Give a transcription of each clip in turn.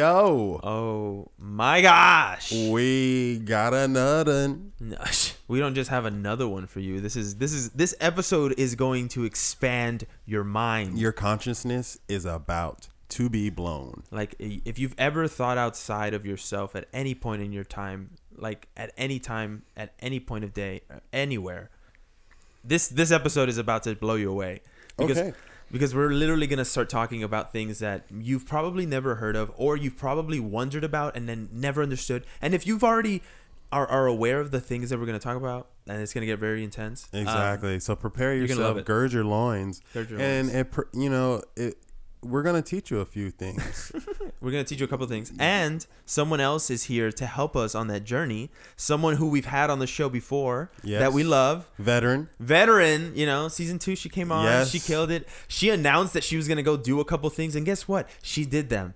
Yo, Oh my gosh. we got another. No, we don't just have another one for you. This is this is this episode is going to expand your mind. Your consciousness is about to be blown. like if you've ever thought outside of yourself at any point in your time, like at any time, at any point of day, anywhere, this this episode is about to blow you away. Because Okay. Because we're literally going to start talking about things that you've probably never heard of or you've probably wondered about and then never understood. And if you've already are, are aware of the things that we're going to talk about, and it's going to get very intense. um, Exactly. so prepare you're gonna love yourself, gird your loins, Gird your and loins. it, you know, it. We're gonna teach you a few things. We're going to teach you a couple things. And someone else is here to help us on that journey. Someone who we've had on the show before Yes. that we love. Veteran. Veteran, you know, season two, she came on. Yes. She killed it. She announced that she was going to go do a couple things. And guess what? She did them.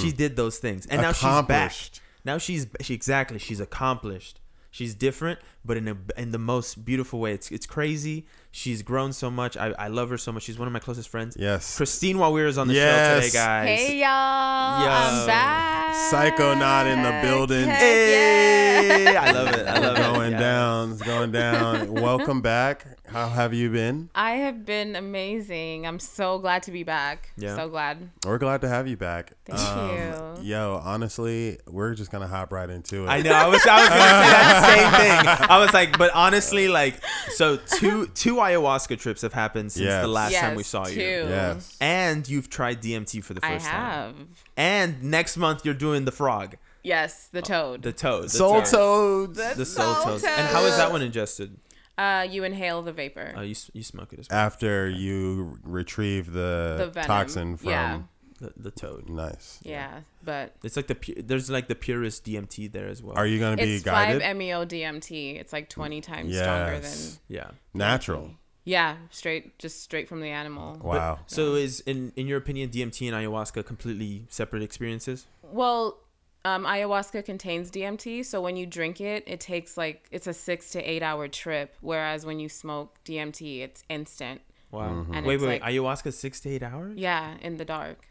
She did those things. And now she's back. Mm. Now she's she, exactly, she's accomplished. She's different, but in a in the most beautiful way. It's it's crazy. She's grown so much. I, I love her so much. She's one of my closest friends. Yes. Christine Waweer is on the show Yes. today, guys. Hey y'all, Yo. I'm back. Psycho not in the building. Heck Hey, yeah. I love it. I love it. going Yeah. down. It's going down. Welcome back. How have you been? I have been amazing. I'm so glad to be back. Yeah. So glad. We're glad to have you back. Um, Thank you. Yo, honestly, we're just gonna hop right into it. I know. I was I was gonna say that same thing. I was like, but honestly, like, so two two ayahuasca trips have happened since Yes. the last yes, time we saw two. you, Yes. and you've tried DMT for the first time. I have. And next month you're doing the frog, Yes, the toad. the toad, the Soul toad. toads. The the soul soul toads. And how is that one ingested? uh, you inhale the vapor. Oh, you you smoke it as well. After you retrieve the, the toxin from. Yeah. The, the toad. Nice. Yeah, but It's like the pu- there's like the purest DMT there as well. Are you gonna be it's guided? five meo DMT. It's like 20 times stronger than. Yes. yeah. Natural. Yeah, straight, just straight from the animal. Wow. So is in in your opinion DMT and ayahuasca completely separate experiences? Well, um, ayahuasca contains DMT, so when you drink it, it takes like it's a six to eight hour trip. Whereas when you smoke DMT, it's instant. Wow. Mm-hmm. And Wait, it's wait, like- wait. Ayahuasca six to eight hours? Yeah, in the dark.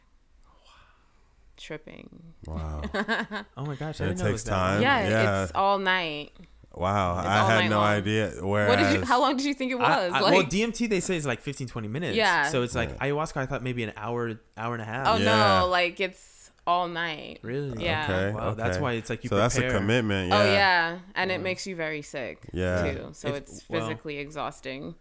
Tripping. Wow. Oh my gosh, I didn't it know takes was time. Yeah, yeah. it's all night. Wow. It's I had no long. idea. Whereas What did you? How long did you think it was? I- I- like, well, DMT they say is like 15, 20 minutes. Yeah. So it's like Yeah. ayahuasca. I thought maybe an hour, hour and a half. oh Yeah. no, like it's all night. really? Yeah. Okay. Wow, that's why it's like you So that's a commitment. Oh, yeah. Oh yeah, and it makes you very sick. Yeah. Too. So If- it's well- physically exhausting.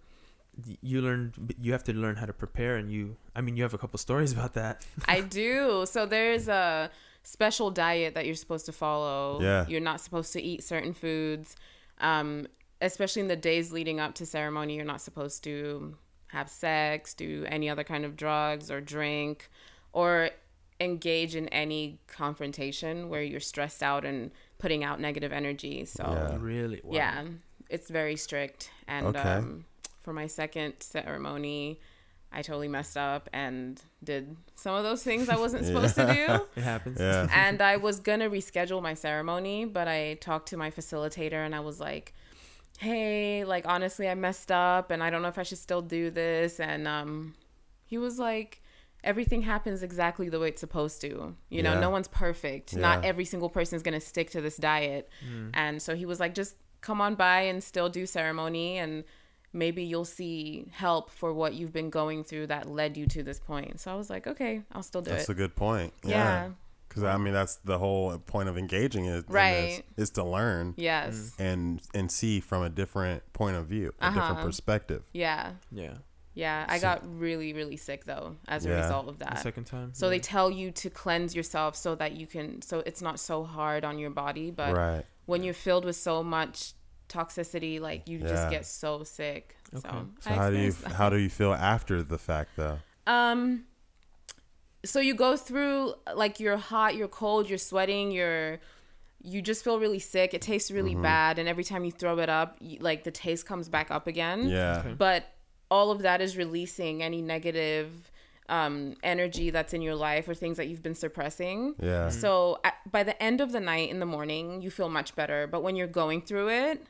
You learn. You have to learn how to prepare, and you. I mean, you have a couple stories about that. I do. So there's a special diet that you're supposed to follow. Yeah. You're not supposed to eat certain foods. Um, especially in the days leading up to ceremony, you're not supposed to have sex, do any other kind of drugs or drink or engage in any confrontation where you're stressed out and putting out negative energy. So Yeah. really? Wow. yeah, it's very strict. And Okay. um, for my second ceremony, I totally messed up and did some of those things I wasn't supposed to do. It happens. Yeah. And I was gonna reschedule my ceremony, but I talked to my facilitator and I was like, "Hey, like honestly, I messed up, and I don't know if I should still do this." And um, he was like, "Everything happens exactly the way it's supposed to. You know, Yeah. no one's perfect. Not every single person is gonna stick to this diet." Mm. And so he was like, "Just come on by and still do ceremony and." Maybe you'll see help for what you've been going through that led you to this point. So I was like, okay, I'll still do That's it. That's a good point. Yeah. Because I mean, that's the whole point of engaging it. Right. Is to learn yes. and and see from a different point of view, a different Uh-huh. perspective. Yeah. Yeah. Yeah, I got really, really sick though as a Yeah. result of The that. second time. So they tell you to cleanse yourself so that you can, so it's not so hard on your body. But right. when you're filled with so much toxicity, like you Yeah. just get so sick. Okay. So, So how do you that. how do you feel after the fact though? Um, so you go through like you're hot, you're cold, you're sweating, you're you just feel really sick. It tastes really Mm-hmm. bad, and every time you throw it up, you, like the taste comes back up again. Yeah. Okay. but all of that is releasing any negative um, energy that's in your life or things that you've been suppressing. Yeah. So at, by the end of the night in the morning, you feel much better. But when you're going through it,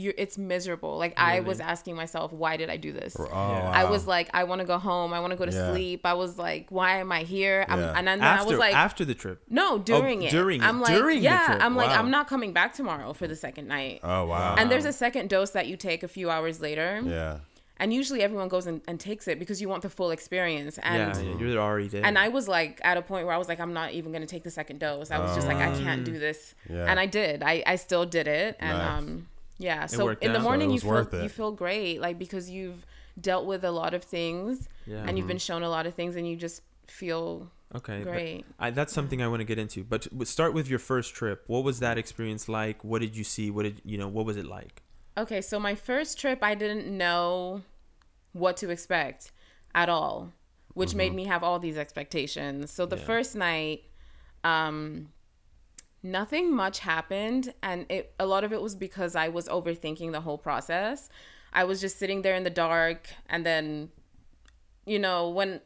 you it's miserable. Like I was asking myself, why did I do this? Oh, I was like, I want to go home. I want to go to Yeah. sleep. I was like, why am I here? I'm, Yeah. and then after I was like, after the trip. no, during it. during it. I'm like, During the yeah. trip. I'm like, I'm not coming back tomorrow for the second night. Oh wow. And there's a second dose that you take a few hours later. yeah. And usually everyone goes and, and takes it because you want the full experience. And yeah, you're already there. and I was like at a point where I was like, I'm not even gonna take the second dose. I was just like, I can't do this. Yeah. And I did. I, I still did it. And Nice. um yeah. So in the out. So morning it you feel you feel great, like because you've dealt with a lot of things Yeah. and you've been shown a lot of things and you just feel okay, great. I, that's something I want to get into. But start with your first trip. What was that experience like? What did you see? What did you know? What was it like? Okay, so my first trip, I didn't know what to expect at all, which made me have all these expectations. So the Yeah. first night, um, nothing much happened, and it a lot of it was because I was overthinking the whole process. I was just sitting there in the dark, and then, you know, when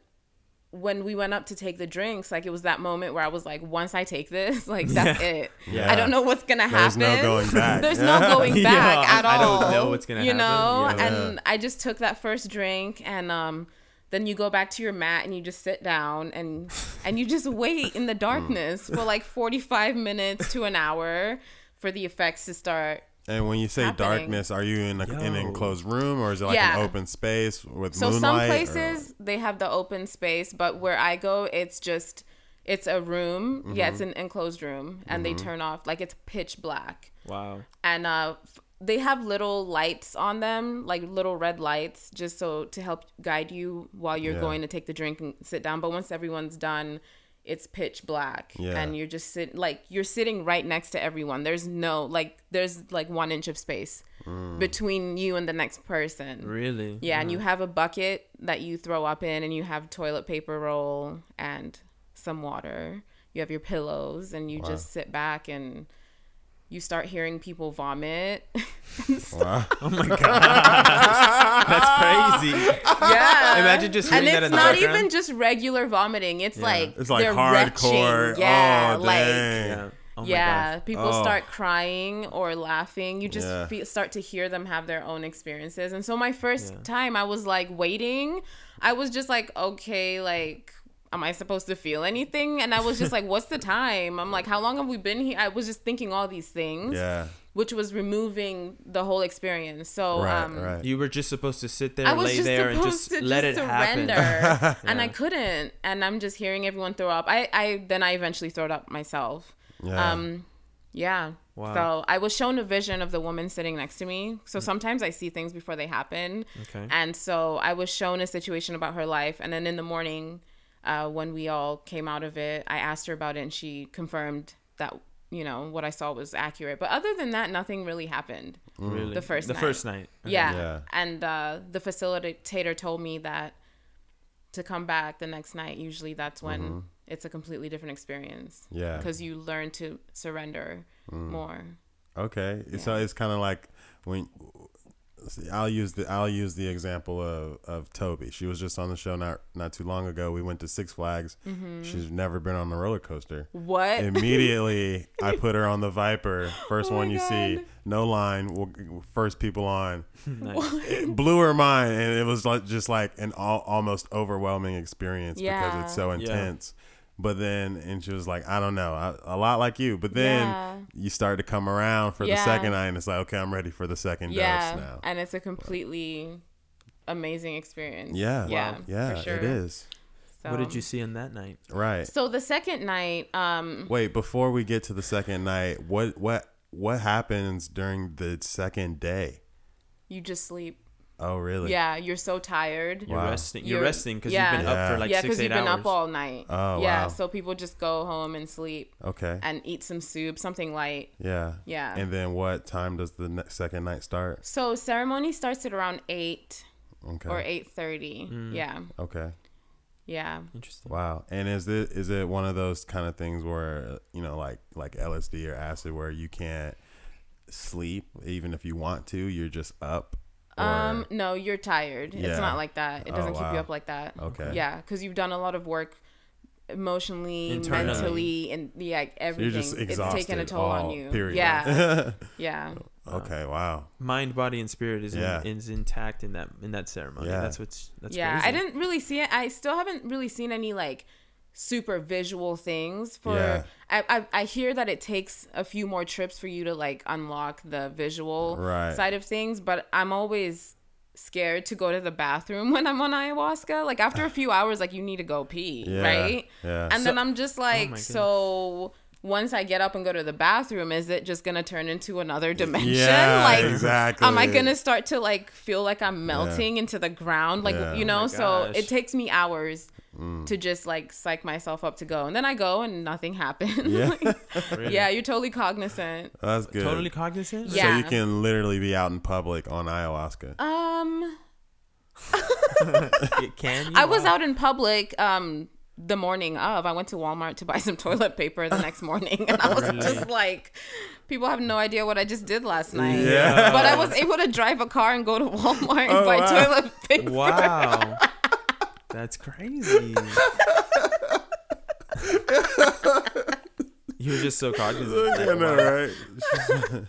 when we went up to take the drinks, like it was that moment where I was like, once I take this, like that's Yeah. it. Yeah. I don't know what's gonna There's happen. no going back. There's Yeah. no going Yeah, back at all. I don't know what's gonna you happen. You know, Yeah. and I just took that first drink, and um, then you go back to your mat and you just sit down and and you just wait in the darkness for like 45 minutes to an hour for the effects to start. And when you say happening. darkness, are you in a, in an enclosed room or is it like Yeah. an open space with So moonlight? So some or- places they have the open space, but where I go, it's just it's a room. Yeah, Mm-hmm. it's an enclosed room, and they turn off like it's pitch black. Wow. and uh f- they have little lights on them like little red lights just so to help guide you while you're Yeah. going to take the drink and sit down but once everyone's done it's pitch black Yeah. and you're just sitting like you're sitting right next to everyone there's no like there's like one inch of space Mm. between you and the next person Really? yeah and you have a bucket that you throw up in and you have toilet paper roll and some water you have your pillows and you just sit back and you start hearing people vomit Wow. Oh my god. That's crazy. yeah Imagine just and hearing that in the morning. And it's not background. even just regular vomiting it's like It's like they're hardcore. retching. Oh, yeah oh, like. Yeah. Oh yeah, people Oh. start crying or laughing. You just Yeah. fe- start to hear them have their own experiences. And so my first Yeah. time, I was like waiting. I was just like, okay, like, am I supposed to feel anything? And I was just like, what's the time? I'm like, how long have we been here? I was just thinking all these things, Yeah. which was removing the whole experience. So, Right. um, right. You were just supposed to sit there, I was lay just there, and supposed just let just it happen. surrender, and I couldn't. And I'm just hearing everyone throw up. I, I then I eventually threw up myself. yeah. Um, yeah. Wow. So I was shown a vision of the woman sitting next to me. So sometimes I see things before they happen. Okay. And so I was shown a situation about her life. And then in the morning, uh, when we all came out of it, I asked her about it and she confirmed that, you know, what I saw was accurate. But other than that, nothing really happened. Really? The first the night. first night. Okay. Yeah. Yeah. And uh, the facilitator told me that to come back the next night, usually that's when it's a completely different experience. Mm-hmm. Yeah. Because you learn to surrender more. Okay, so it's kind of like when see, I'll use the I'll use the example of of Toby. She was just on the show not not too long ago. We went to Six Flags. Mm-hmm. She's never been on the roller coaster. What? Immediately, I put her on the Viper. First Oh one my you see, no line. We'll, first people on. Nice. It blew her mind, and it was like just like an all, almost overwhelming experience because it's so intense. Yeah. Intense. But then, and she was like, I don't know, I, a lot like you. But then Yeah. you start to come around for the second night, and it's like, okay, I'm ready for the second yeah. dose now. And it's a completely amazing experience. Yeah, Yeah. yeah, sure. it is. So, What did you see on that night? Right. So the second night, um, Wait, before we get to the second night, what what what happens during the second day? you just sleep. Oh, really? Yeah, you're so tired. You're Wow. resting. You're, You're- resting because yeah. you've been up for like yeah, six, because you've been up all night. Oh, yeah, wow. so people just go home and sleep Okay. and eat some soup, something light. Yeah. Yeah. And then what time does the ne- second night start? So ceremony starts at around eight Okay. or eight thirty. Mm. Yeah, Okay. yeah. Interesting. Wow. And is it is it one of those kind of things where you know like like LSD or acid where you can't sleep even if you want to, you're just up? Or- Um, no, you're tired. Yeah. It's not like that. It Oh, doesn't keep wow. you up like that. Okay. Yeah, because you've done a lot of work emotionally, Internally. mentally, and yeah, everything. You're everything. just It's taken a toll all, on you. Period. Yeah, yeah. okay. Wow. Mind, body, and spirit is Yeah. in, is intact in that in that ceremony. Yeah. That's what's that's yeah, crazy. I didn't really see it. I still haven't really seen any like super visual things for Yeah. I, I I hear that it takes a few more trips for you to like unlock the visual Right. side of things, but I'm always scared to go to the bathroom when I'm on ayahuasca. Like after a few hours like you need to go pee, Yeah. right? Yeah. And then I'm just oh like my so once I get up and go to the bathroom, is it just gonna turn into another dimension? Yeah, like, exactly. am I gonna start to like feel like I'm melting into the ground? Like, Yeah. you Oh know, my so gosh. it takes me hours Mm. to just like psych myself up to go, and then I go and nothing happens. Yeah. Really. yeah, you're totally cognizant. That's good. totally cognizant. So Yeah. you can literally be out in public on ayahuasca. Um, Can you? I was out in public. Um. The morning of, I went to Walmart to buy some toilet paper the next morning, and I was Really? just like, people have no idea what I just did last night. Yeah. But I was able to drive a car and go to Walmart and Oh, buy wow. toilet paper. Wow. That's crazy. you were just so cognizant. I Like, know, right?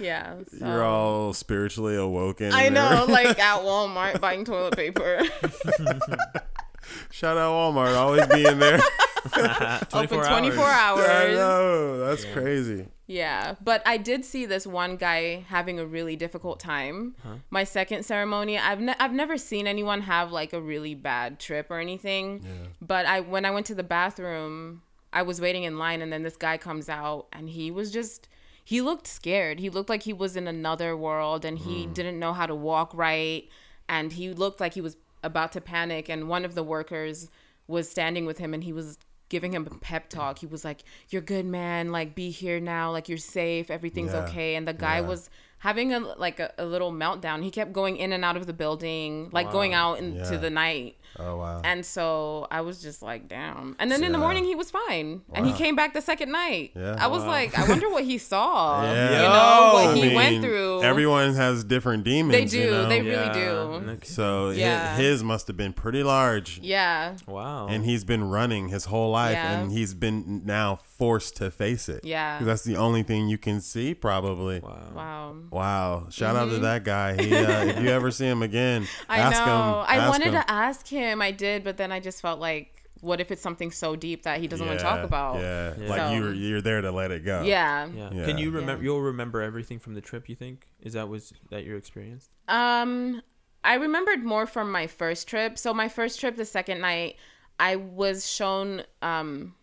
Yeah. So. You're all spiritually awoken. I and know, like at Walmart buying toilet paper. Shout out Walmart, always being there. Open 24 24 hours. I hours. know. That's crazy. Yeah, but I did see this one guy having a really difficult time. My second ceremony, I've ne- I've never seen anyone have like a really bad trip or anything. But I when I went to the bathroom, I was waiting in line and then this guy comes out and he was just he looked scared. He looked like he was in another world and he hmm. didn't know how to walk right and he looked like he was about to panic and one of the workers was standing with him and he was giving him a pep talk. He was like, "You're good, man. Like be here now. Like you're safe. Everything's Yeah. okay." And the guy Yeah. was having a like a, a little meltdown. He kept going in and out of the building, like going out into Yeah. the night. Oh wow. And so I was just like, damn. And then in the morning he was fine, and he came back the second night. Yeah. I was Wow. like, I wonder what he saw. Yeah. You know what I he mean, went through. Everyone has different demons. They you do. know? They really do. So Yeah. his must have been pretty large. yeah, Wow. And he's been running his whole life, Yeah. and he's been now forced to face it. Yeah. 'Cause that's the only thing you can see, probably. wow. wow. Wow! Shout out to that guy. He, uh, if you ever see him again, Mm-hmm. I ask know. him. I ask wanted him. to ask him. I did, but then I just felt like, what if it's something so deep that he doesn't want to talk about? Yeah, Yeah. like So- you're you're there to let it go. Yeah. Yeah. Yeah. Can you Yeah. remember? You'll remember everything from the trip. You think? Is that was that your experience? Um, I remembered more from my first trip. So my first trip, the second night, I was shown um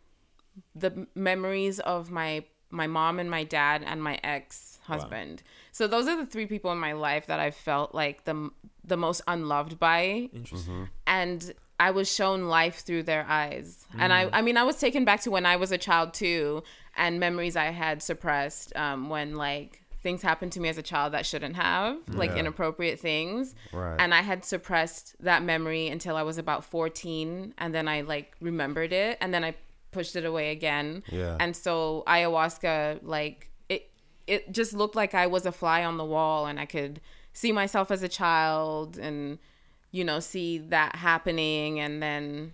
the memories of my my mom and my dad and my ex husband. So those are the three people in my life that I felt like the the most unloved by, Interesting. and I was shown life through their eyes. And I I mean I was taken back to when I was a child too, and memories I had suppressed um, when like things happened to me as a child that shouldn't have, like Yeah. inappropriate things. Right. And I had suppressed that memory until I was about 14 and then I like remembered it and then I pushed it away again. Yeah. And so ayahuasca like it just looked like I was a fly on the wall and I could see myself as a child and you know see that happening. And then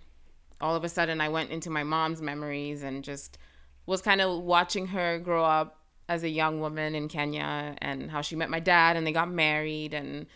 all of a sudden I went into my mom's memories and just was kind of watching her grow up as a young woman in Kenya and how she met my dad and they got married. And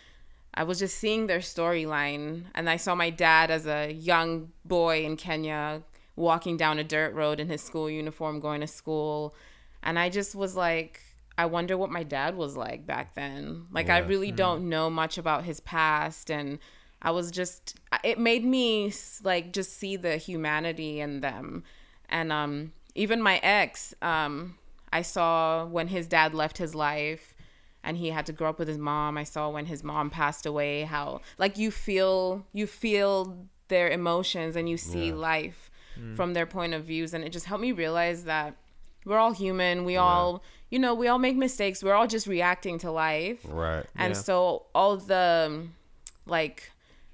I was just seeing their storyline. And I saw my dad as a young boy in Kenya walking down a dirt road in his school uniform going to school. And I just was like I wonder what my dad was like back then. Like I Yeah. really don't know much about his past and I was just it made me like just see the humanity in them. And um even my ex um I saw when his dad left his life and he had to grow up with his mom. I saw when his mom passed away how like you feel you feel their emotions and you see Yeah. life from their point of views and it just helped me realize that we're all human. We all, you know, we all make mistakes. We're all just reacting to life. Right. And Yeah. so all the like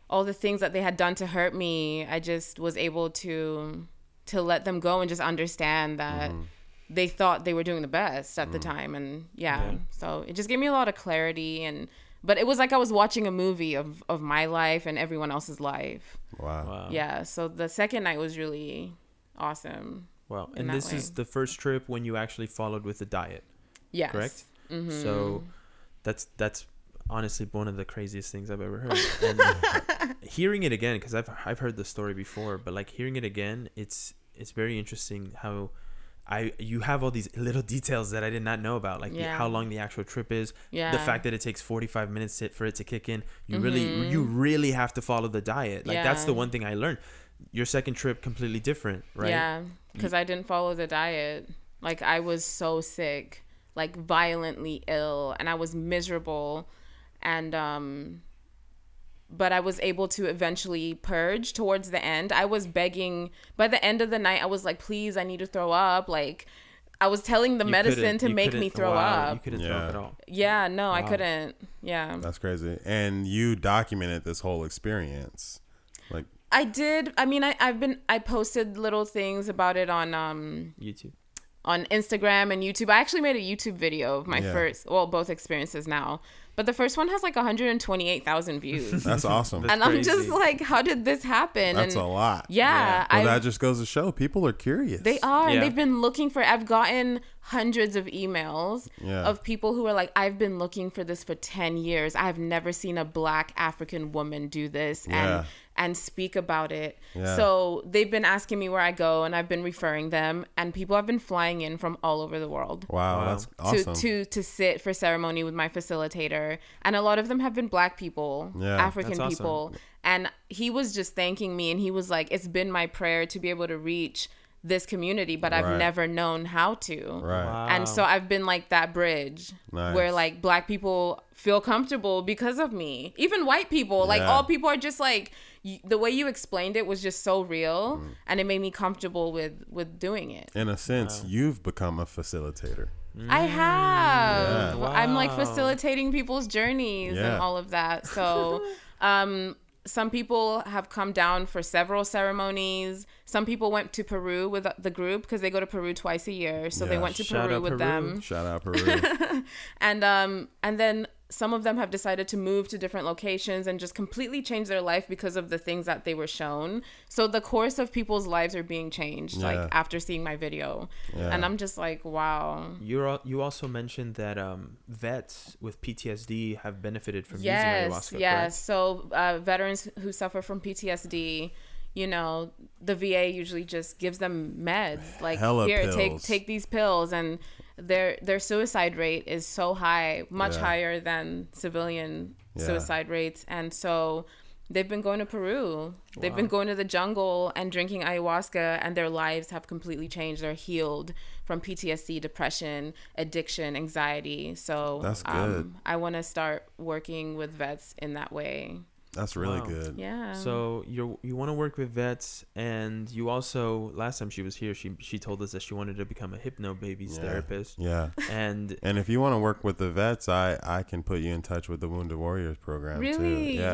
all the things that they had done to hurt me, I just was able to to let them go and just understand that mm-hmm. they thought they were doing the best at the mm. time and yeah, Yeah. so it just gave me a lot of clarity and but it was like I was watching a movie of of my life and everyone else's life. Wow. Wow. Yeah. So the second night was really awesome. Wow. in And this is the first trip when you actually followed with the diet. Yes. Correct? Mm-hmm. So that's that's honestly one of the craziest things I've ever heard. And hearing it again, because I've I've heard the story before, but like hearing it again, it's it's very interesting how. I you have all these little details that I did not know about, like the, how long the actual trip is, Yeah. the fact that it takes 45 minutes to, for it to kick in. You really you really have to follow the diet. Like that's the Mm-hmm. One thing I learned. Your second trip completely different, right? Yeah, because I didn't follow the diet. Like I was so sick, like violently ill, and I was miserable, and um, but I was able to eventually purge towards the end. I was begging by the end of the night. I was like, please, I need to throw up. Like I was telling the You medicine to make me throw wow, You up. couldn't throw Yeah. up at all. Yeah, no, I couldn't. Yeah. That's crazy. And you documented this whole experience. Like, I did. I mean, I, I've been, I posted little things about it on, um, YouTube. on Instagram and YouTube. I actually made a YouTube video of my Yeah. first, well, both experiences now. But the first one has like 128,000 views. that's awesome. That's and I'm just like, how did this happen? That's and a lot. yeah, Well, I that just goes to show people are curious. they are. Yeah. And they've been looking for I've gotten hundreds of emails Yeah. of people who are like, I've been looking for this for 10 years. I've never seen a black African woman do this Yeah. and and speak about it. Yeah. So they've been asking me where I go and I've been referring them and people have been flying in from all over the world. Wow, Wow. that's awesome. to to to sit for ceremony with my facilitator and a lot of them have been black people Yeah. african That's awesome. people and he was just thanking me and he was like it's been my prayer to be able to reach this community but i've never known how to right. Wow. and so i've been like that bridge Nice. where like black people feel comfortable because of me even white people like Yeah. all people are just like y- the way you explained it was just so real Mm. and it made me comfortable with with doing it In a sense, you've become a facilitator. I have. Yeah. I'm like facilitating people's journeys Yeah. and all of that. So, um, some people have come down for several ceremonies. Some people went to Peru with the group because they go to Peru twice a year. So they went to Peru with Peru. them, Shout out Peru. and um, and then some of them have decided to move to different locations and just completely change their life because of the things that they were shown. So the course of people's lives are being changed, Yeah. like after seeing my video, Yeah. and I'm just like, wow. You're you also mentioned that um, vets with PTSD have benefited from using yes, ayahuasca. yes. correct? So uh, veterans who suffer from PTSD, you know, the VA usually just gives them meds, like Hella here, take take these pills, and their their suicide rate is so high, much Yeah. higher than civilian Yeah. suicide rates, and so. They've been going to Peru. They've been going to the jungle and drinking ayahuasca, and their lives have completely changed. They're healed from PTSD, depression, addiction, anxiety. So That's good. Um, I want to start working with vets in that way. That's really Wow. good. Yeah. So you you want to work with vets, and you also last time she was here, she she told us that she wanted to become a hypno babies Yeah. therapist, Yeah. and And if you want to work with the vets, I I can put you in touch with the Wounded Warriors program too. Really? Yeah,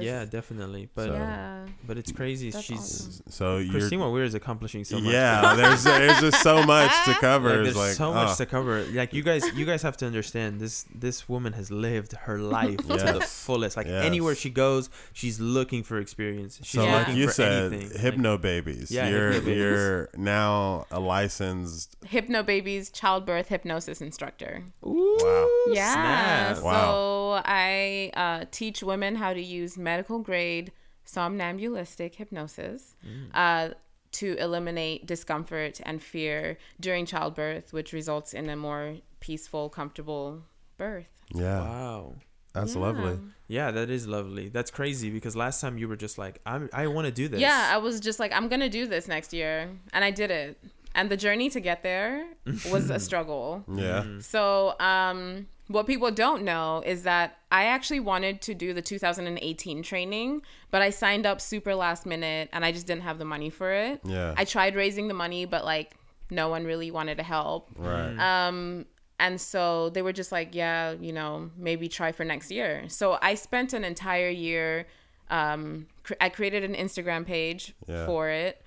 Yes. yeah, definitely. But So- yeah. but it's crazy. That's She's awesome. yeah. So you're Christine Weir is accomplishing so much. yeah. there's there's just so much to cover. Like, there's like, so much oh, to cover. Like you guys, you guys have to understand this. This woman has lived her life to the fullest. Like Yes. anywhere she goes, she's looking for experience. She's So Yeah. like looking you for said, anything. Hypno babies. Yeah, you're hypno babies. you're now a licensed. Hypno Babies childbirth hypnosis instructor. Ooh, Wow. Yeah. snap. So Wow. I uh, teach women how to use medical grade somnambulistic hypnosis Mm. uh, to eliminate discomfort and fear during childbirth, which results in a more peaceful, comfortable birth. Yeah, Wow. That's Yeah. lovely. Yeah, that is lovely. That's crazy because last time you were just like, I'm, I want to do this. Yeah, I was just like, I'm gonna do this next year, and I did it. And the journey to get there was a struggle. Yeah. Mm. So, um, what people don't know is that I actually wanted to do the 2018 training, but I signed up super last minute, and I just didn't have the money for it. Yeah. I tried raising the money, but like no one really wanted to help. Right. Um, and so they were just like, yeah, you know, maybe try for next year. So I spent an entire year. Um, cr- I created an Instagram page Yeah. for it,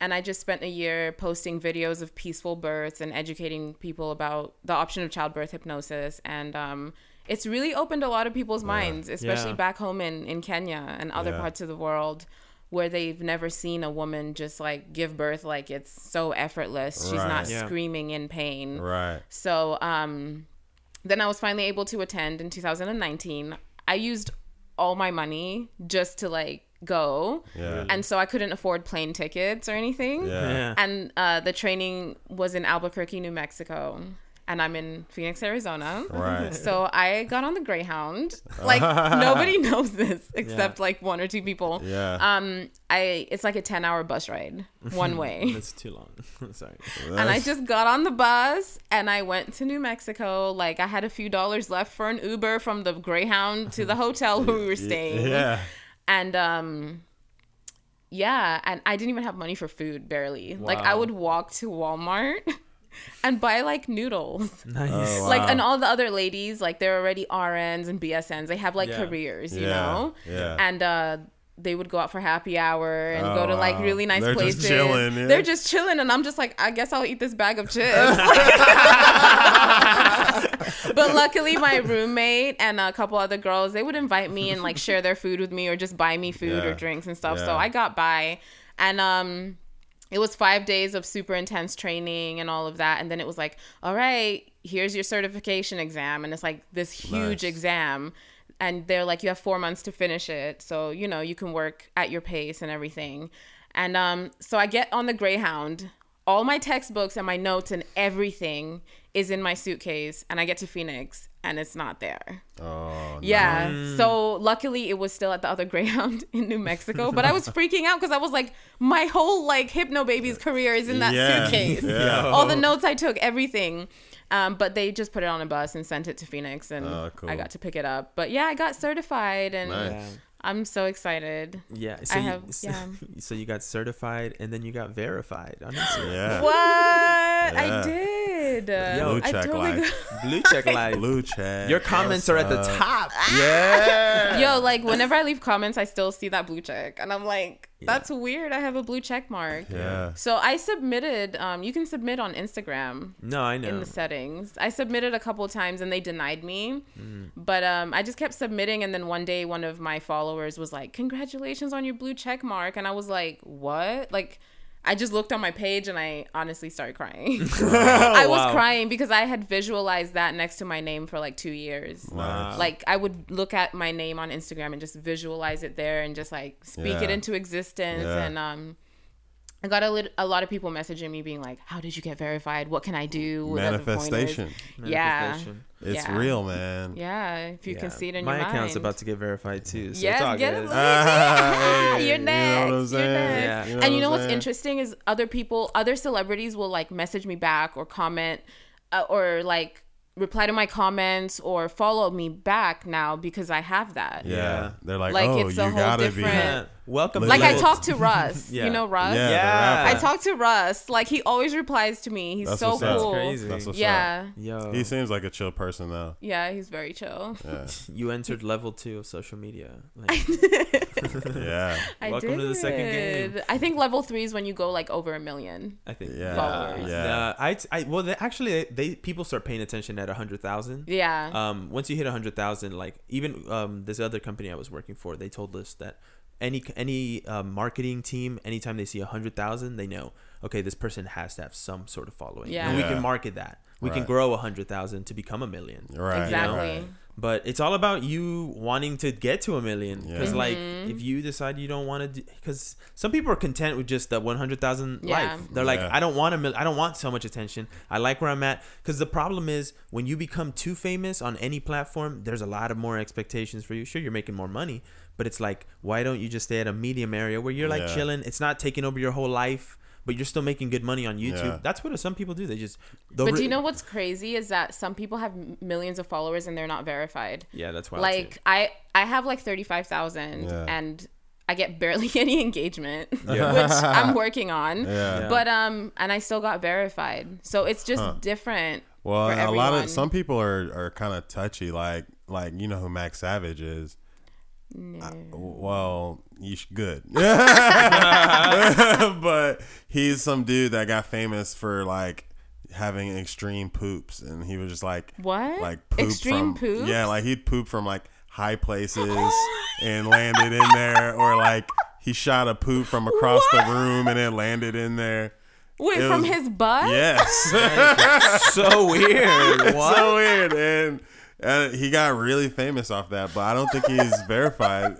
and I just spent a year posting videos of peaceful births and educating people about the option of childbirth hypnosis. And um, it's really opened a lot of people's minds, especially Yeah. back home in, in Kenya and other Yeah. parts of the world where they've never seen a woman just like give birth like it's so effortless. She's not Yeah. screaming in pain. Right. So um, then I was finally able to attend in 2019. I used all my money just to like go, Yeah. and so I couldn't afford plane tickets or anything. Yeah. Yeah. And uh, the training was in Albuquerque, New Mexico, and I'm in Phoenix, Arizona. Right. So I got on the Greyhound. Like nobody knows this except Yeah. like one or two people. Yeah. Um, I it's like a 10 hour bus ride one way. That's too long. Sorry. and I just got on the bus and I went to New Mexico. Like I had a few dollars left for an Uber from the Greyhound to the hotel where we were staying. Yeah. And um yeah, and I didn't even have money for food barely. Like I would walk to Walmart and buy like noodles. Nice. Oh, wow. Like and all the other ladies, like they're already RNs and BSNs. They have like Yeah. careers, you Yeah, know? yeah. And uh they would go out for happy hour and go Oh, to like wow. really nice They're just places. chilling, yeah. They're just chilling and I'm just like, I guess I'll eat this bag of chips. but luckily my roommate and a couple other girls, they would invite me and like share their food with me or just buy me food Yeah. or drinks and stuff. So I got by. And um it was five days of super intense training and all of that and then it was like all right here's your certification exam and it's like this huge Nice. exam and they're like you have four months to finish it so you know you can work at your pace and everything. And um so i get on the greyhound. All my textbooks and my notes and everything is in my suitcase and i get to phoenix and it's not there Oh. yeah. Mm. So luckily it was still at the other Greyhound in New Mexico, but I was freaking out because I was like, my whole like Hypno Baby's career is in that Yeah. suitcase. Yeah. All the notes I took, everything. Um, but they just put it on a bus and sent it to Phoenix, and Oh, cool. I got to pick it up. But yeah, I got certified, and Nice. Yeah. I'm so excited. Yeah. So I you, have- so, yeah. so you got certified and then you got verified on Instagram. Yeah. What Yeah. I did? Yo, Blue I check totally life. Blue check life. Blue check. Your comments are at the What's up? top. Yeah. Yo, like whenever I leave comments, I still see that blue check, and I'm like, that's weird. I have a blue check mark. Yeah. So I submitted. Um, you can submit on Instagram No, I know. in the settings. I submitted a couple times and they denied me, Mm. but um, I just kept submitting. And then one day, one of my followers was like, "Congratulations on your blue check mark," and I was like, "What?" Like. I just looked on my page and I honestly started crying. I was wow. crying because I had visualized that next to my name for like two years. Wow. Like I would look at my name on Instagram and just visualize it there and just like speak it into existence. Yeah. And um, I got a, lit- a lot of people messaging me being like, "How did you get verified? What can I do?" whatever the point is." Manifestation. Yeah. Manifestation. It's Yeah. real, man. Yeah, if you can see it in My your mind. My account's about to get verified too. So Yes, it's all get good. it. Look at you. Hey, You're you know what I'm next. You're saying? next. Yeah. You know and you what know I'm what's saying? interesting is other people, other celebrities will like message me back or comment uh, or like reply to my comments or follow me back now because I have that. Yeah. Yeah. They're like, Like, oh, it's you a whole gotta different- be. Yeah. Welcome. Like Like I Levels. talked to Russ. Yeah. You know Russ? Yeah. Yeah. I rapper. talked to Russ. Like he always replies to me. He's That's so what's cool. That's crazy. That's what's. Yeah. Yo, He seems like a chill person though. Yeah, he's very chill. Yeah. you entered level two of social media. Like, yeah. I Welcome did. to the second game. I think level three is when you go like over a million. I think. Yeah. Followers. Yeah. Yeah. I, I well, they, actually, they people start paying attention at a hundred thousand. Yeah. Um, once you hit a hundred thousand, like even um, this other company I was working for, they told us that any any uh, marketing team, anytime they see a hundred thousand, they know okay, this person has to have some sort of following, Yeah. and we can market that. We can grow a hundred thousand to become a million. Right. exactly. right. But it's all about you wanting to get to a million. Because Yeah. like, Mm-hmm. if you decide you don't want to, because some people are content with just the one hundred thousand Yeah. life. They're like, Yeah. I don't want a mil- I don't want so much attention. I like where I'm at. Because the problem is when you become too famous on any platform, there's a lot of more expectations for you. Sure, you're making more money, but it's like, why don't you just stay at a medium area where you're like Yeah. chilling? It's not taking over your whole life. But you're still making good money on YouTube. Yeah. That's what some people do. They just. the But do you know what's crazy is that some people have millions of followers and they're not verified. Yeah, that's why. like I I have like 35,000 Yeah. and I get barely any engagement, Yeah. which I'm working on. Yeah. Yeah. But um and I still got verified. So it's just different Well, for a lot of some people are, are kind of touchy. Like like you know who Max Savage is. No. Well, you sh- good. but he's some dude that got famous for like having extreme poops, and he was just like What? like poop Extreme from poops? yeah, like he'd poop from like high places oh and landed in there, or like he shot a poop from across the room and it landed in there. Wait, it from was- his butt? Yes, so weird. What? so weird, and. Uh, he got really famous off that, but I don't think he's verified.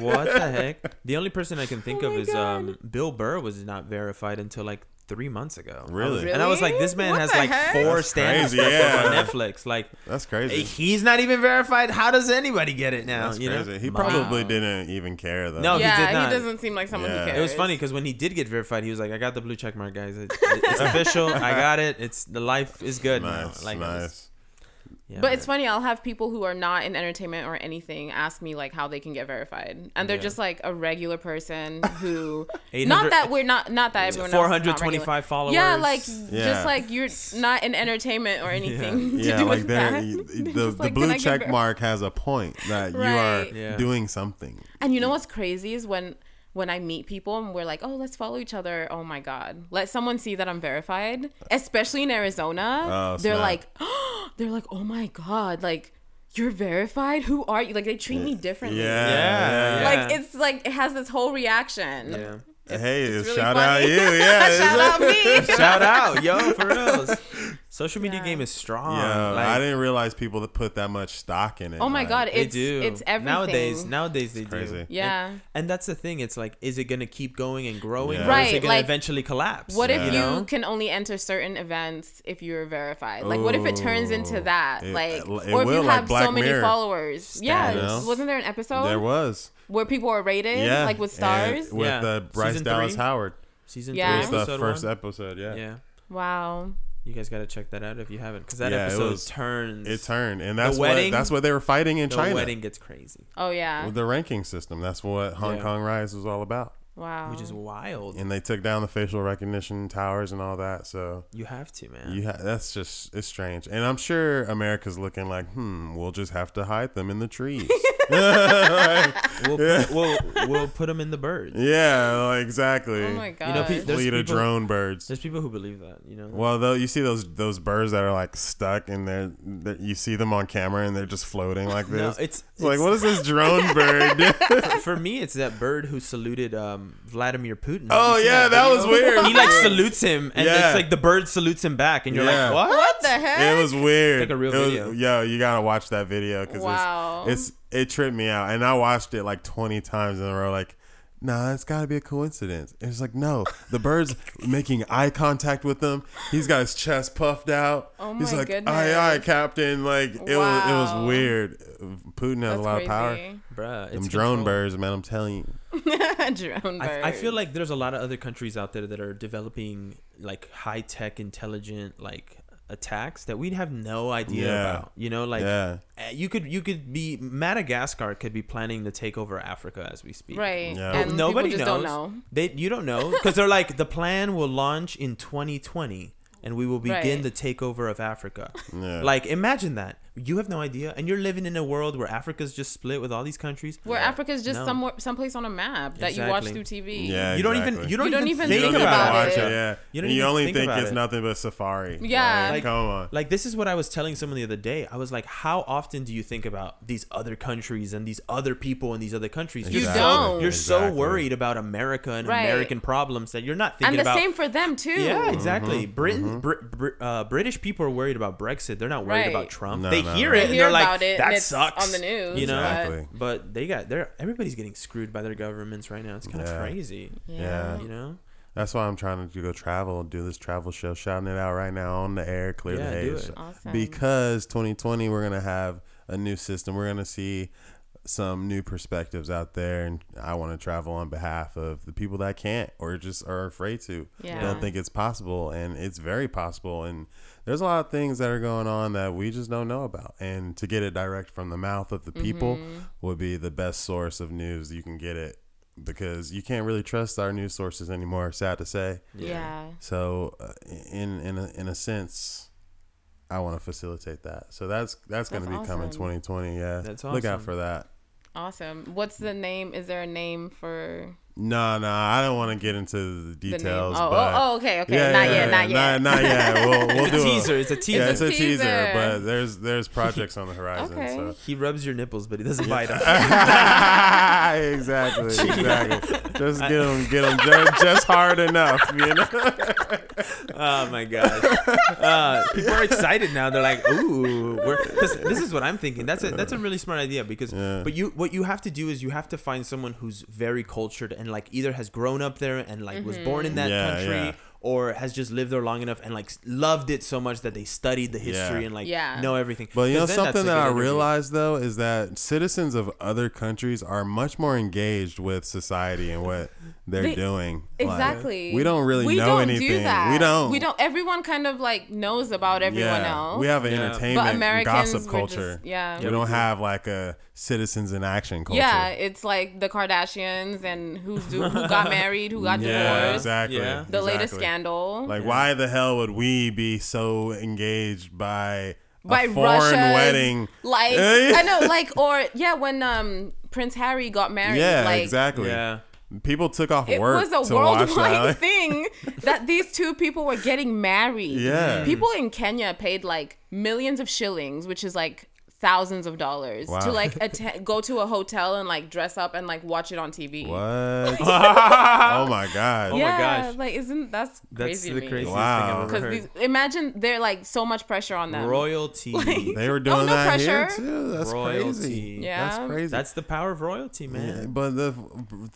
what the heck? The only person I can think Oh of is um Bill Burr was not verified until like three months ago. Really? And I was like, this man What has like heck? four That's stand-up crazy, specials yeah. on Netflix. Like That's crazy. he's not even verified. How does anybody get it now? That's you crazy. know? He probably Wow. didn't even care though. No, he did not. He doesn't seem like someone Yeah. who cares. It was funny because when he did get verified, he was like, "I got the blue check mark, guys. It, it- it's official. I got it. It's the life is good nice, now." Like, I was- nice. Yeah, But it's funny, I'll have people who are not in entertainment or anything ask me like how they can get verified. And they're Yeah. just like a regular person who not that we're not not that everyone else is not 425 followers. Yeah, like Yeah. just like you're not in entertainment or anything to Yeah, do like with that. the, the like, blue "Can I get check ver-" mark has a point that you are Yeah. doing something. And you know what's crazy is when when I meet people and we're like, oh, let's follow each other. Oh my God. Let someone see that I'm verified, especially in Arizona. Oh, they're snap. like, they're like, oh my God, like, you're verified? Who are you? Like, they treat me differently. Yeah, Yeah, yeah. Like, it's like, it has this whole reaction. Yeah. Hey, it's really shout funny. out you, yeah. Shout out me. Shout out, yo, for reals. Social media Yeah. game is strong. Yeah, like, I didn't realize people that put that much stock in it. Oh my like, God. they It's, do. it's everything. Nowadays, nowadays they crazy. do. Yeah. And, and that's the thing. It's like, is it gonna keep going and growing, Yeah. or is Right, it gonna like, eventually collapse? What if Yeah. you You know? can only enter certain events if you're verified? Like, what if it turns into that? It- like, it or if will, you have Black so many Mirror. followers? Yeah, Status. wasn't there an episode There was. Where people are rated, Yeah. like with and stars? with Yeah. uh, Bryce Season Dallas three? Howard. Season Yeah. three, It the episode first one? episode, yeah. Yeah. Wow. You guys gotta check that out if you haven't, because that Yeah, it episode was- turns. It turned. And that's wedding- what that's what they were fighting in the China. wedding gets crazy, Oh yeah. With the ranking system. That's what Hong Yeah. Kong Rise was all about. Wow. which is wild. And they took down the facial recognition towers and all that. So You have to, man. you ha- that's just it's strange. And I'm sure America's looking like, hmm, we'll just have to hide them in the trees. we'll, put, we'll we'll put them in the birds. yeah, like, exactly. oh my god. You know, pe- there's Fleet of people- drone birds. There's people who believe that, you know. Well, though you see those those birds that are like stuck and they're, they're you see them on camera and they're just floating like no, this. it's, It's like it's- what is this drone bird? for, for me, it's that bird who saluted um, Vladimir Putin. Oh, yeah, that was video? weird. He like salutes him, and Yeah. it's like the bird salutes him back, and you're Yeah. like, what? what the heck? it was weird. It's like a real It was- video. Yo, you gotta watch that video because Wow. it's, it's it tripped me out, and I watched it like twenty times in a row. Like, nah, it's gotta be a coincidence. It's like, no, the bird's making eye contact with them. He's got his chest puffed out. Oh He's like, goodness. aye, aye, captain. Like, it was it was weird. Putin has That's a lot crazy. of power. Bruh, it's Them drone control. birds, man. I'm telling you. Drone birds. I, I feel like there's a lot of other countries out there that are developing like high tech, intelligent like attacks that we'd have no idea Yeah. about. You know, like yeah, uh, you could you could be Madagascar could be planning to take over Africa as we speak. right. Yeah. And nobody just knows. don't know. They you don't know because they're like the plan will launch in 2020 and we will begin Right. the takeover of Africa. yeah. Like imagine that. You have no idea and you're living in a world where Africa's just split with all these countries. Where Africa's just No. somewhere, someplace on a map that you watch through TV. Yeah. You don't even you don't, You don't even even think think about, about it. it. Yeah, You don't you even only think think, about it's it. nothing but safari. Yeah. Like, Like- come on. Like this is what I was telling someone the other day. I was like, how often do you think about these other countries and these other people in these other countries? You You're so- don't. You're so worried about America and Right. American problems that you're not thinking and the about. same for them too. yeah, exactly. Mm-hmm. Britain, Br- Br- uh, British people are worried about Brexit. They're not worried Right. about Trump. No, they no, hear it They and hear they're like, it, "That and it's sucks." on the news, you know. Exactly. But they got they're everybody's getting screwed by their governments right now. It's kind of crazy. Yeah. You know. That's why I'm trying to go travel, and do this travel show, shouting it out right now on the air, clear Yeah, the do haze. Awesome. Because 2020, we're gonna have a new system. We're gonna see some new perspectives out there, and I want to travel on behalf of the people that can't or just are afraid to, Yeah. don't think it's possible, and it's very possible. And there's a lot of things that are going on that we just don't know about, and to get it direct from the mouth of the people Mm-hmm. would be the best source of news you can get it. Because you can't really trust our news sources anymore. Sad to say. Yeah. So, uh, in in a, in a sense, I want to facilitate that. So that's that's going to That's be coming 2020. Yeah, That's Look out for that. Awesome. What's the name? Is there a name for No, no, I don't want to get into the the details. Oh, oh but oh, oh, okay, okay. Yeah, not yeah, yet, not yet. Not, not yet. We'll, we'll It's a do teaser. It's a teaser. Yeah, it's a It's a teaser, teaser. but there's there's projects on the horizon. Okay. So. He rubs your nipples, but he doesn't bite them. exactly, exactly. Just get them, get them just, just hard enough, you know. Oh my gosh. Uh, people are excited now. They're like, ooh, we're, this is what I'm thinking. That's a that's a really smart idea because, Yeah. but you what you have to do is you have to find someone who's very cultured and like either has grown up there and like was born in that Yeah, country. Yeah. Or has just lived there long enough and like loved it so much that they studied the history Yeah. and like Yeah. know everything. But you know something that I interview. realized though is that citizens of other countries are much more engaged with society and what they're They- doing. Like, Exactly. we don't really we know don't anything. Do that. We don't. We don't. Everyone kind of like knows about everyone yeah, else. We have an Yeah. entertainment but and Americans gossip culture. Just, yeah. we don't have like a citizens in action culture. Yeah, it's like the Kardashians and who's do, who got married, who got Yeah, divorced, exactly. Yeah. the latest exactly. Scandal. Like, why the hell would we be so engaged by by a foreign Russia's, wedding? Like I know, like or yeah, when um Prince Harry got married, Yeah, like exactly. Yeah. People took off it work It was a to worldwide that. thing that these two people were getting married. Yeah. People in Kenya paid like millions of shillings, which is like thousands of dollars Wow. to like atten- go to a hotel and like dress up and like watch it on TV. What? oh my god. Oh my yeah, gosh. like isn't that's That's crazy the craziest Wow. thing I've ever Because heard. these imagine they're like so much pressure on them. royalty. They were Oh, doing no that here pressure. too. That's Royalty. crazy. Yeah. That's crazy. That's the power of royalty, Yeah, man. but the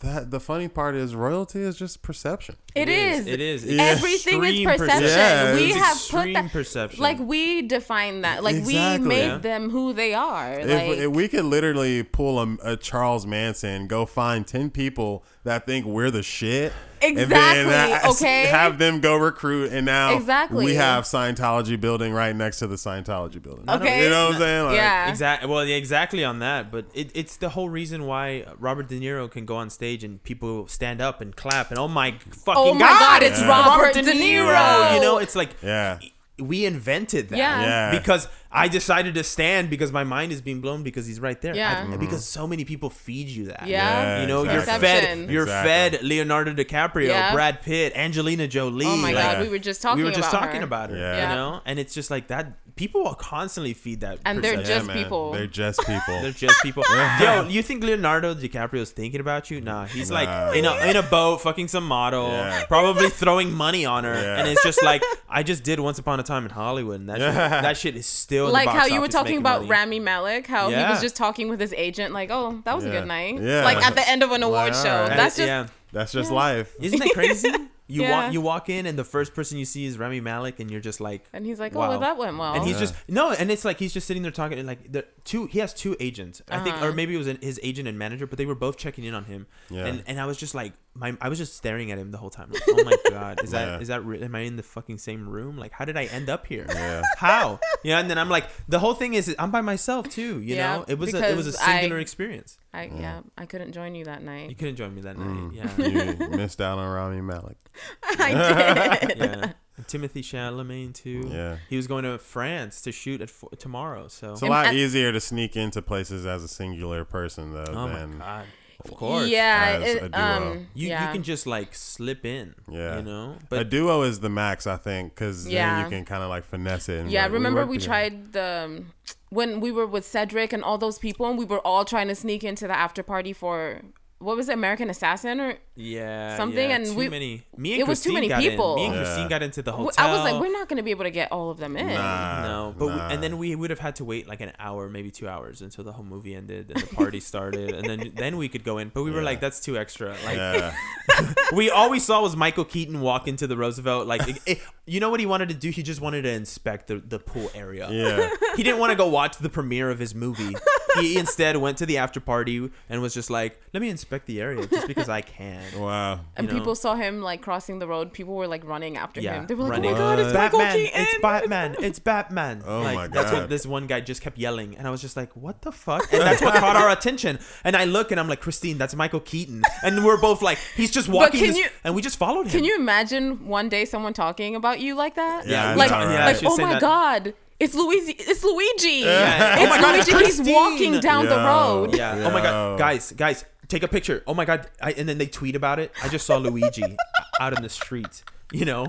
that the funny part is royalty is just perception. It is. It is. Yeah. Everything is Extreme perception. Yeah, we have put that perception. like we define that. Like Exactly. we made Yeah. them who they are. If, like if we could literally pull a, a Charles Manson, go find ten people that think we're the shit, and Exactly, then okay? have them go recruit, and now Exactly. we have Scientology building right next to the Scientology building. Okay. you know what I'm saying? Like, Yeah. Exactly. Well, yeah, exactly on that. But it, it's the whole reason why Robert De Niro can go on stage and people stand up and clap and oh my fucking Oh my god, God, it's Yeah. Robert De Niro. You know, it's like Yeah. we invented that. Yeah. Yeah. Because I decided to stand because my mind is being blown because he's right there. Yeah. I- mm-hmm. because so many people feed you that. Yeah. You know, exactly. you're fed. You're Exactly. fed Leonardo DiCaprio, Yeah. Brad Pitt, Angelina Jolie. oh my like, god, we were just talking. we were just about talking her. about her. Yeah. Yeah. You know, and it's just like that. People will constantly feed that. And they're perception. just man. people. They're just people. They're just people. Yo, you think Leonardo DiCaprio's thinking about you? Nah, he's Nah. like in a in a boat, fucking some model, Yeah. probably throwing money on her, Yeah. and it's just like I just did Once Upon a Time in Hollywood, and that shit, that shit is still in the Like box how you were talking about money. Rami Malek, how he was just talking with his agent, like, "Oh, that was a good night." Yeah. Like at the end of an award Like, show. alright. And That's just yeah. That's just life. Isn't that crazy? You Yeah. walk you walk in and the first person you see is Rami Malek, and you're just like. And he's like, "Oh, well, that went well." And he's Yeah. just no, and it's like he's just sitting there talking. And like the two, he has two agents, I think, Uh-huh. or maybe it was an, his agent and manager, but they were both checking in on him. Yeah. And and I was just like, my I was just staring at him the whole time. Like, oh my god, is that Yeah. is that re- am I in the fucking same room? Like, how did I end up here? Yeah. How? Yeah, and then I'm like, the whole thing is I'm by myself too. You Yeah, know, it was a, it was a singular I- experience. I yeah, I couldn't join you that night. You couldn't join me that night. Mm. Yeah. you missed out on Rami Malek. I did. yeah. Timothée Chalamet too. Yeah. He was going to France to shoot at fo- tomorrow. So. It's a lot easier to sneak into places as a singular person though oh my than god. Of course. Yeah, as it, a duo. um, You yeah. you can just like slip in. Yeah. You know. But a duo is the max, I think, because Yeah. then you can kind of like finesse it. And Yeah, like, remember work we tried the um, when we were with Cedric and all those people, and we were all trying to sneak into the after party for what was it, American Assassin or yeah. something, yeah, and too we- many. Me and it was too many got in. people. Me and Yeah. Christine got into the hotel. I was like, we're not gonna be able to get all of them in. Nah, No, but nah. and then we would have had to wait like an hour, maybe two hours until the whole movie ended and the party started, and then then we could go in. But we were like, that's too extra. Like yeah, we all we saw was Michael Keaton walk into the Roosevelt. Like, it, it- you know what he wanted to do? He just wanted to inspect the, the pool area. yeah. He didn't want to go watch the premiere of his movie. He instead went to the after party and was just like, "Let me inspect the area just because I can." Wow. And know? people saw him like crossing the road. People were like running after Yeah, him. They were like, oh running. "Oh my god, it's What? Michael Batman! Keaton!" It's Batman! It's Batman! Oh like, my That's what God. this one guy just kept yelling, and I was just like, "What the fuck?" And that's what caught our attention. And I look, and I'm like, "Christine, that's Michael Keaton," and we're both like, "He's just walking," this- you- and we just followed him. Can you imagine one day someone talking about you like that? Yeah, I like, know, right? Yeah, like oh my that. god, It's Luigi. It's Luigi. Yeah. It's Oh my God, Luigi. it's He's walking down the road. Yeah. Oh my god, guys, guys, take a picture. Oh my god, I, and then they tweet about it. I just saw Luigi out in the street. You know,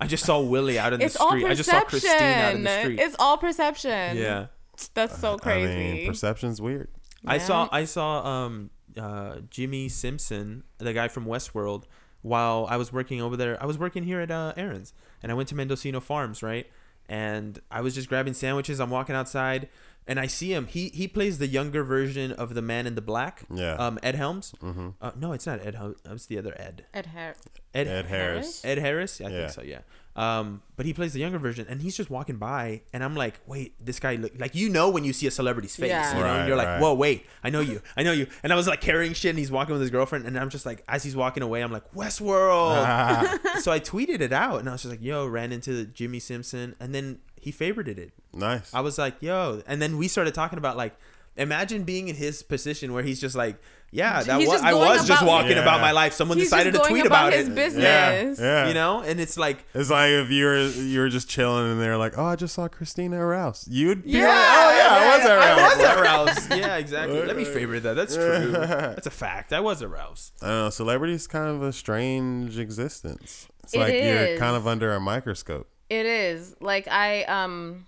I just saw Willie out in It's the all street. I just saw Christine out in the street. It's all perception. yeah. That's so crazy. I crazy. mean, perception's weird. I saw I saw um uh Jimmy Simpson, the guy from Westworld, while I was working over there. I was working here at uh, Aaron's, and I went to Mendocino Farms, right? And I was just grabbing sandwiches. I'm walking outside, and I see him. He he plays the younger version of the Man in the Black. Yeah. Um, Ed Helms. hmm Uh, no, it's not Ed. Helms. It's the other Ed. Ed Har- Ed. Ed Harris. Ed Harris. I Yeah. think so. Yeah. Um, but he plays the younger version, and he's just walking by, and I'm like, wait, this guy look like you know when you see a celebrity's face, Yeah. you know, and Right, you're like, right. whoa, wait, I know you, I know you, and I was like carrying shit, and he's walking with his girlfriend, and I'm just like, as he's walking away, I'm like, Westworld. so I tweeted it out, and I was just like, yo, ran into Jimmy Simpson, and then he favorited it. nice. I was like, yo, and then we started talking about like, imagine being in his position where he's just like, yeah, that He's was I going was just about- walking Yeah. about my life. Someone He's decided to tweet about, his it. business. Yeah, yeah. You know, and it's like, It's like if you were you were just chilling and they're like, "Oh, I just saw Christina Rouse." You'd be Yeah, like, "Oh yeah, I was I around." was aroused. Yeah, exactly. Let me favorite that. That's true. That's a fact. I was aroused. I don't know. Celebrity's kind of a strange existence. It's It like you're is. kind of under a microscope. It is like I um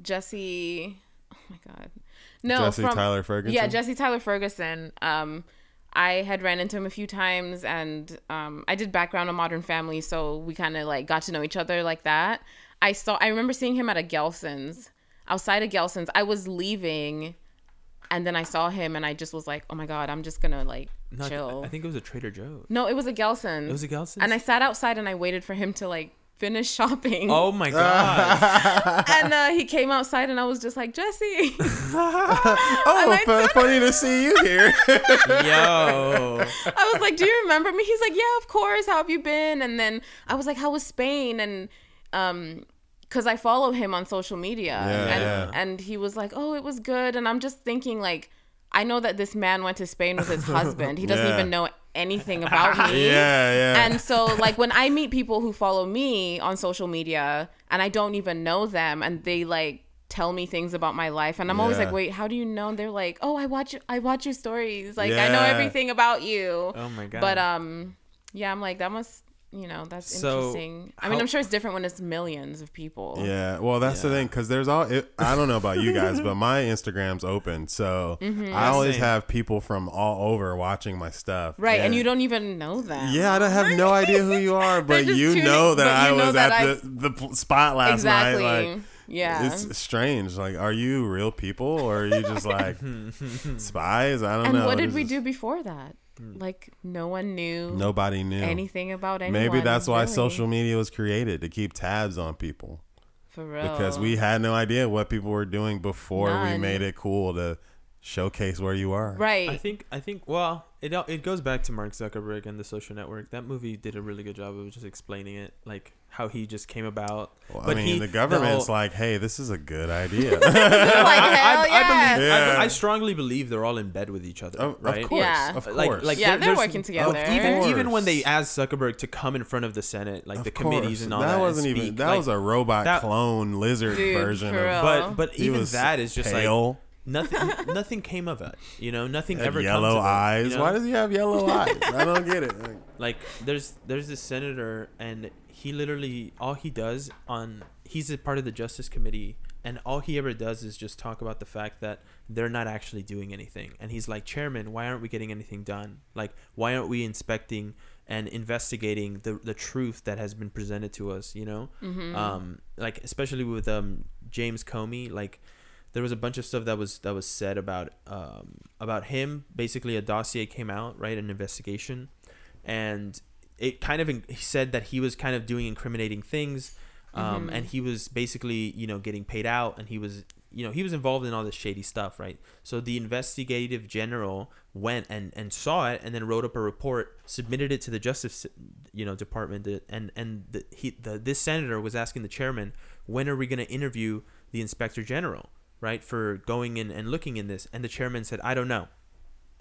Jesse. Oh my god, no, Jesse from Tyler Ferguson. yeah, Jesse Tyler Ferguson. Um, I had ran into him a few times, and um, I did background on Modern Family, so we kind of like got to know each other like that. I saw. I remember seeing him at a Gelson's outside of Gelson's. I was leaving, and then I saw him, and I just was like, "Oh my god, I'm just gonna like No, chill." I think it was a Trader Joe's. no, it was a Gelson's. It was a Gelson's? and I sat outside and I waited for him to like finish shopping. Oh my god. and uh, he came outside and I was just like, Jesse. oh, I fu- funny to see you here. Yo. I was like, Do you remember me? He's like, Yeah, of course. How have you been? And then I was like, How was Spain? And um, because I follow him on social media. Yeah, and, yeah. and he was like, Oh, it was good. And I'm just thinking, like, I know that this man went to Spain with his husband. He doesn't Yeah. even know anything about me. yeah, yeah. And so, like, when I meet people who follow me on social media and I don't even know them and they like tell me things about my life and I'm always like, wait, how do you know? And they're like, oh, I watch I watch your stories. Like, I know everything about you. Oh my god. But um, yeah, I'm like, that must, you know, that's So, interesting. I mean, how- I'm sure it's different when it's millions of people. Yeah, well, that's the thing because there's all. It, I don't know about you guys, but my Instagram's open, so Mm-hmm. I always Same. have people from all over watching my stuff. Right, and you don't even know them. Yeah, I don't have no idea who you are, but you tuning- know that but I know was that at I- the the spot last exactly. night. Like, yeah. it's strange. Like, are you real people or are you just like spies? I don't know. and know. what did It's we just- do before that? Mm. Like, no one knew Nobody knew. anything about anyone. Maybe that's why really. social media was created to keep tabs on people. For real. because we had no idea what people were doing before we made it cool to showcase where you are. Right. I think I think well, it it goes back to Mark Zuckerberg and the social network. That movie did a really good job of just explaining it, like how he just came about. Well, I mean, he- the government's whole- like, "Hey, this is a good idea." like, hell I, yeah. I believe, Yeah. I, I strongly believe they're all in bed with each other, of, right? of course, Yeah. of course. Like, like Yeah, there- they're working together. Even even when they course. asked Zuckerberg to come in front of the Senate, like Of the committees course. and all that, and wasn't even speak, that like, was a robot that- clone lizard Dude, version of real. But but he even was that is just like nothing. nothing came of it. You know, nothing ever yellow comes of it, eyes. you know? Why does he have yellow eyes? I don't get it. Like, like there's there's this senator and he literally all he does on he's a part of the justice committee and all he ever does is just talk about the fact that they're not actually doing anything. And he's like chairman why aren't we getting anything done? Like why aren't we inspecting and investigating the the truth that has been presented to us you know? Um like especially with um James Comey like there was a bunch of stuff that was that was said about um, about him. Basically, a dossier came out, right, an investigation, and it kind of he said that he was kind of doing incriminating things, um, and he was basically you know getting paid out, and he was you know he was involved in all this shady stuff, right? So the investigative general went and and saw it, and then wrote up a report, submitted it to the justice you know department, and and the, he the this senator was asking the chairman, when are we going to interview the inspector general? right, for going in and looking in this. And the chairman said, I don't know.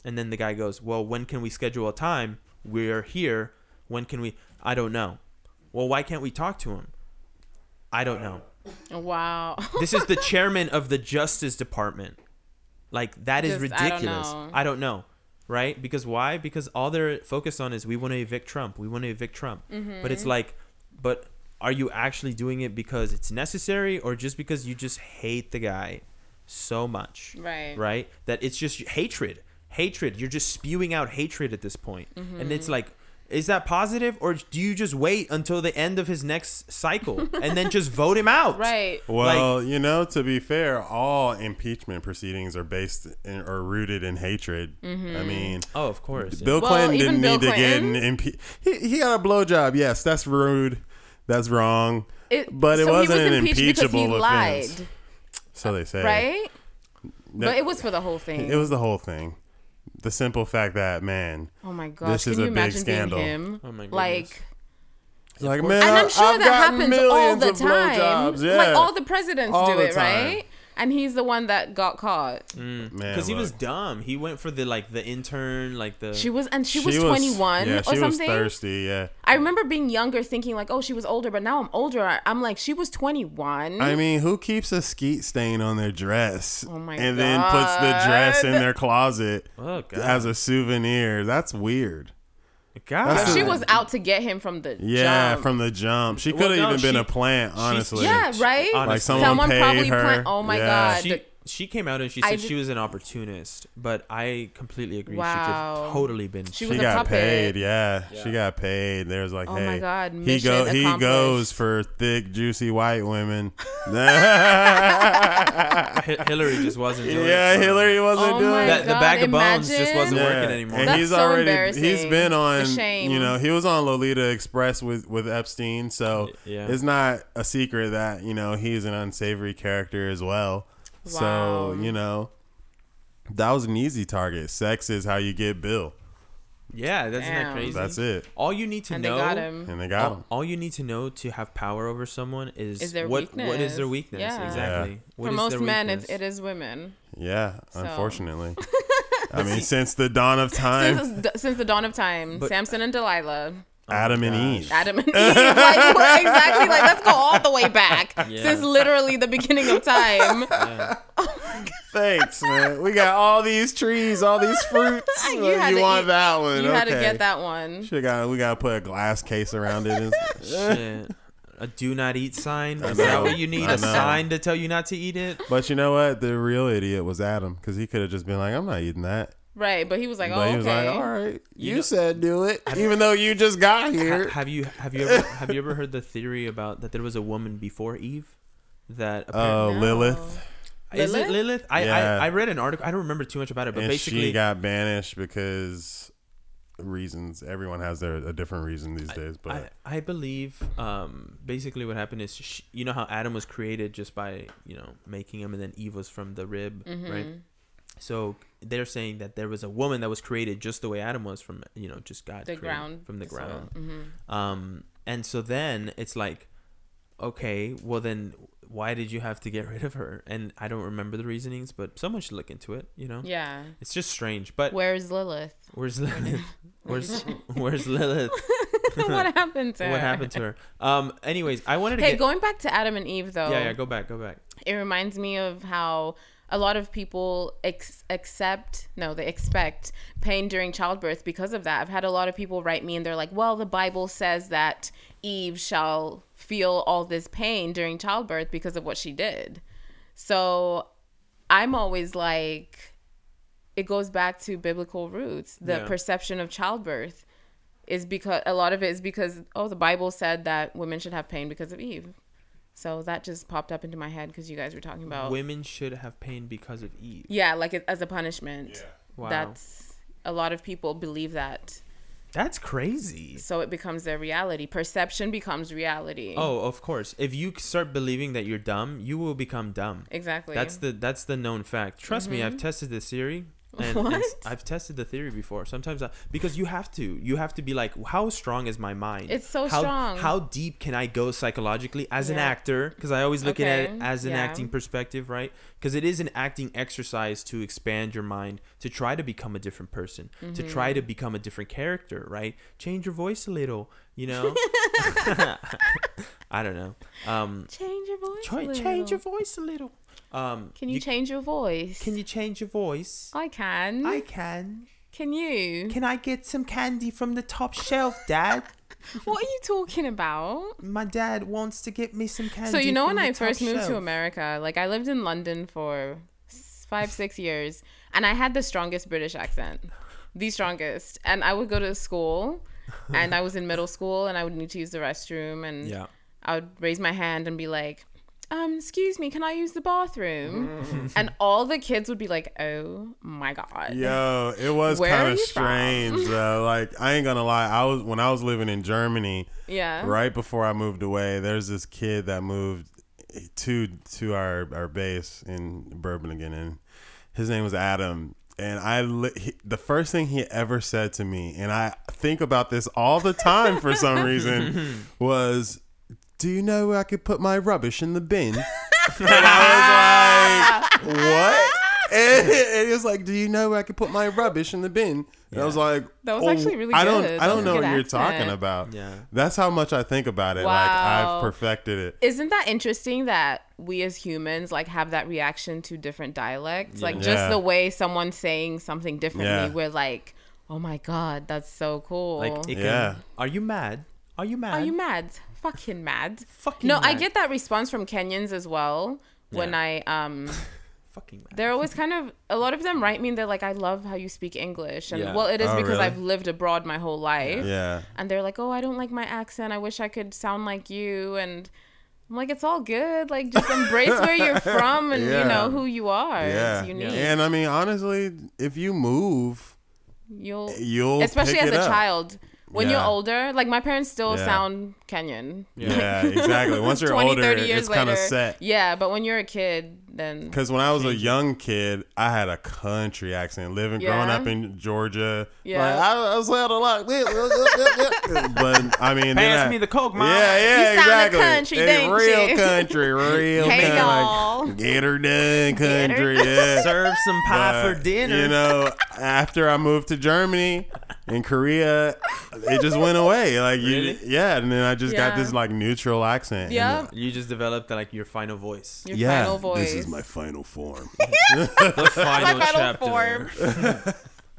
And then the guy goes, Well, when can we schedule a time? We're here. When can we? I don't know. Well, why can't we talk to him? I don't know. Wow. This is the chairman of the Justice Department. Like that is Just- I don't ridiculous. know. I don't know. Right? Because why? Because all they're focused on is we want to evict Trump. We want to evict Trump. But Mm-hmm. it's like, but are you actually doing it because it's necessary or just because you just hate the guy so much? Right. Right? That it's just hatred. Hatred. You're just spewing out hatred at this point. And it's Mm-hmm. like, is that positive or do you just wait until the end of his next cycle and then just vote him out? Right. Well, you know, to be fair, all impeachment proceedings are based in, or rooted in hatred. Mm-hmm. I mean, Oh, of course. yeah. Bill Well, Clinton even didn't Bill need to get Clinton- an impe- he, he got a blowjob. Yes, that's rude. That's wrong. It, But it so wasn't he was an impeached because he impeachable lied. So they say. right? No, But it was for the whole thing. It was the whole thing. The simple fact that man, oh my gosh! This Can is you a big scandal. him? Oh my goodness. like, like man, and I'm sure I've that happens all millions the of time. Yeah. Like all the presidents All do the it, time. right? And he's the one that got caught. Mm. man, because he was dumb. He went for the like the intern, like the. She was, and she, was 21 Yeah, or she was something. thirsty. Yeah. I remember being younger, thinking like, "Oh, she was older," but now I'm older. I- I'm like, she was 21. I mean, who keeps a skeet stain on their dress Oh my and then puts the dress in their closet oh god. as a souvenir? That's weird. God. She was out to get him from the jump. Yeah, jump. from the jump. She could have no, even been a plant, honestly. yeah, right. Honestly. Like someone, Someone paid probably her. plan- oh my Yeah. God. She she came out and she said did- she was an opportunist, but I completely agree. She Wow. could totally been. She She was got puppet. paid, yeah. Yeah. She got paid. There's like, Oh hey, my God, he go, he goes for thick, juicy white women. Hillary just wasn't. Doing yeah, it for. Hillary wasn't Oh doing my it. That, the bag of God, bones just wasn't imagine. working anymore. And That's he's so already embarrassing. he's been on shame. you know, he was on Lolita Express with with Epstein, so Yeah. it's not a secret that, you know, he's an unsavory character as well. So, you know, that was an easy target. Sex is how you get Bill. yeah, that's not that crazy. That's it. All you need to know and know. they got him. And they got all, him. all you need to know to have power over someone is, Is their what what is their weakness. weakness Yeah. exactly. What For is most their men, it's, it is women. Yeah, So. unfortunately. I mean, since the dawn of time, Since, since the dawn of time, But- Samson and Delilah, Oh Adam and gosh. Eve. Adam and Eve. Like, what- exactly. Like, let's go all the way back. Yeah. Since literally the beginning of time. Yeah. Oh Thanks, man. We got all these trees, all these fruits. You you had to want eat- that one? You had to get that one. Should got we gotta put a glass case around it. And, Shit. A do not eat sign. Is that what you need? A sign to tell you not to eat it? but you know what? The real idiot was Adam because he could have just been like, "I'm not eating that." Right. But he was like, but oh, he was okay. like, "All right, you, know- said do it, even though you just got Ha- here." have you have you ever have you ever heard the theory about that there was a woman before Eve? That Oh, apparently, No. Lilith, is Lilith? it Lilith? I, Yeah. I I read an article. I don't remember too much about it, but and basically, she got banished because reasons. Everyone has their a different reason these days, but I, I believe um, basically what happened is sh you know how Adam was created just by you know making him and then Eve was from the rib Mm-hmm. right so they're saying that there was a woman that was created just the way Adam was from you know just God The ground. from the soil. ground Mhm. um and so then it's like okay well then why did you have to get rid of her and I don't remember the reasonings but someone should look into it you know Yeah. it's just strange but Where's Lilith? where's Lilith where's where's Lilith what happened to her? what happened to her um anyways I wanted to Hey, get going back to Adam and Eve, though. Yeah, yeah, go back, go back. it reminds me of how a lot of people ex- accept no they expect pain during childbirth because of that. I've had a lot of people write me and they're like well the bible says that eve shall feel all this pain during childbirth because of what she did. So i'm always like it goes back to biblical roots. The Yeah. perception of childbirth is because a lot of it is because oh the bible said that women should have pain because of eve so that just popped up into my head because you guys were talking about Women should have pain because of Eve. yeah like as a punishment Yeah. Wow. that's a lot of people believe that That's crazy. so it becomes their reality perception becomes reality Oh, of course. If you start believing that you're dumb, you will become dumb. exactly That's the that's the known fact. Trust me, mm-hmm. I've tested this theory. And, What? I've tested the theory before. Sometimes I, because you have to, you have to be like, how strong is my mind? It's so how, strong. How deep can I go psychologically as an actor? Because I always look at it as an yeah. acting perspective, right? Because it is an acting exercise to expand your mind, to try to become a different person, to try Mm-hmm. to become a different character, right? Change your voice a little, You know. I don't know. Um, Change your voice. a try, little. change your voice a little. Um, Can you, change your voice? Can you change your voice? I can. I can. can you? Can I get some candy from the top shelf, Dad? what are you talking about? My dad wants to get me some candy. So you know when I first moved to. America, like I lived in London for five, six years, and I had the strongest British accent, the strongest. And I would go to school, and I was in middle school, and I would need to use the restroom, and Yeah. I would raise my hand and be like, um, excuse me, can I use the bathroom? and all the kids would be like, oh my god. Yo, it was kind of strange though. Like I ain't gonna lie, I was when I was living in Germany, Yeah. right before I moved away. There's this kid that moved to to our our base in Bourbon again. and his name was Adam. And I, li- he, the first thing he ever said to me, and I think about this all the time for some reason, was, "Do you know where I could put my rubbish in the bin?" and I was like, "What?" And, and he was like, "Do you know where I could put my rubbish in the bin?" And I was like, That was "Oh, actually really I don't, good. I That don't was a know good what you're accent. talking about. Yeah. That's how much I think about it. Like Wow. I've perfected it. Isn't that interesting that we as humans like have that reaction to different dialects? Like just the way someone's saying something differently, Yeah. we're like, oh my god, that's so cool. Like, it can, Yeah. Are you mad? Are you mad? Are you mad? Fucking mad. Fucking no, I get that response from Kenyans as well. When Yeah. I um Fucking mad. they're always kind of a lot of them write me and they're like, I love how you speak English. And Yeah. well it is Oh, because really? I've lived abroad my whole life. Yeah. And they're like, Oh, I don't like my accent. I wish I could sound like you and I'm like, it's all good. Like, just embrace where you're from and you know who you are. Yeah. It's unique. And I mean, honestly, if you move, You'll, you'll especially pick as it a up. child, when you're older, like my parents still Yeah. sound Kenyan. Yeah, exactly. Once you're 20, older, 30 years it's kind of set. Yeah, but when you're a kid, then Because when I was a young kid, I had a country accent. Living, growing up in Georgia, Yeah. like, I, I sound a lot. but I mean, then Pass I- me the coke, mom. Yeah, yeah, You sound exactly. country, Hey, don't real you? country, real Hey, country. y'all. Like, get her done, Get her country. Yeah. Serve some pie But, for dinner. You know, after I moved to Germany and Korea, it just went away. Like you, yeah. And then I just got this like neutral accent. yeah, You just developed like your final voice. your yeah, final voice. this is my final form. The final, my final chapter. form.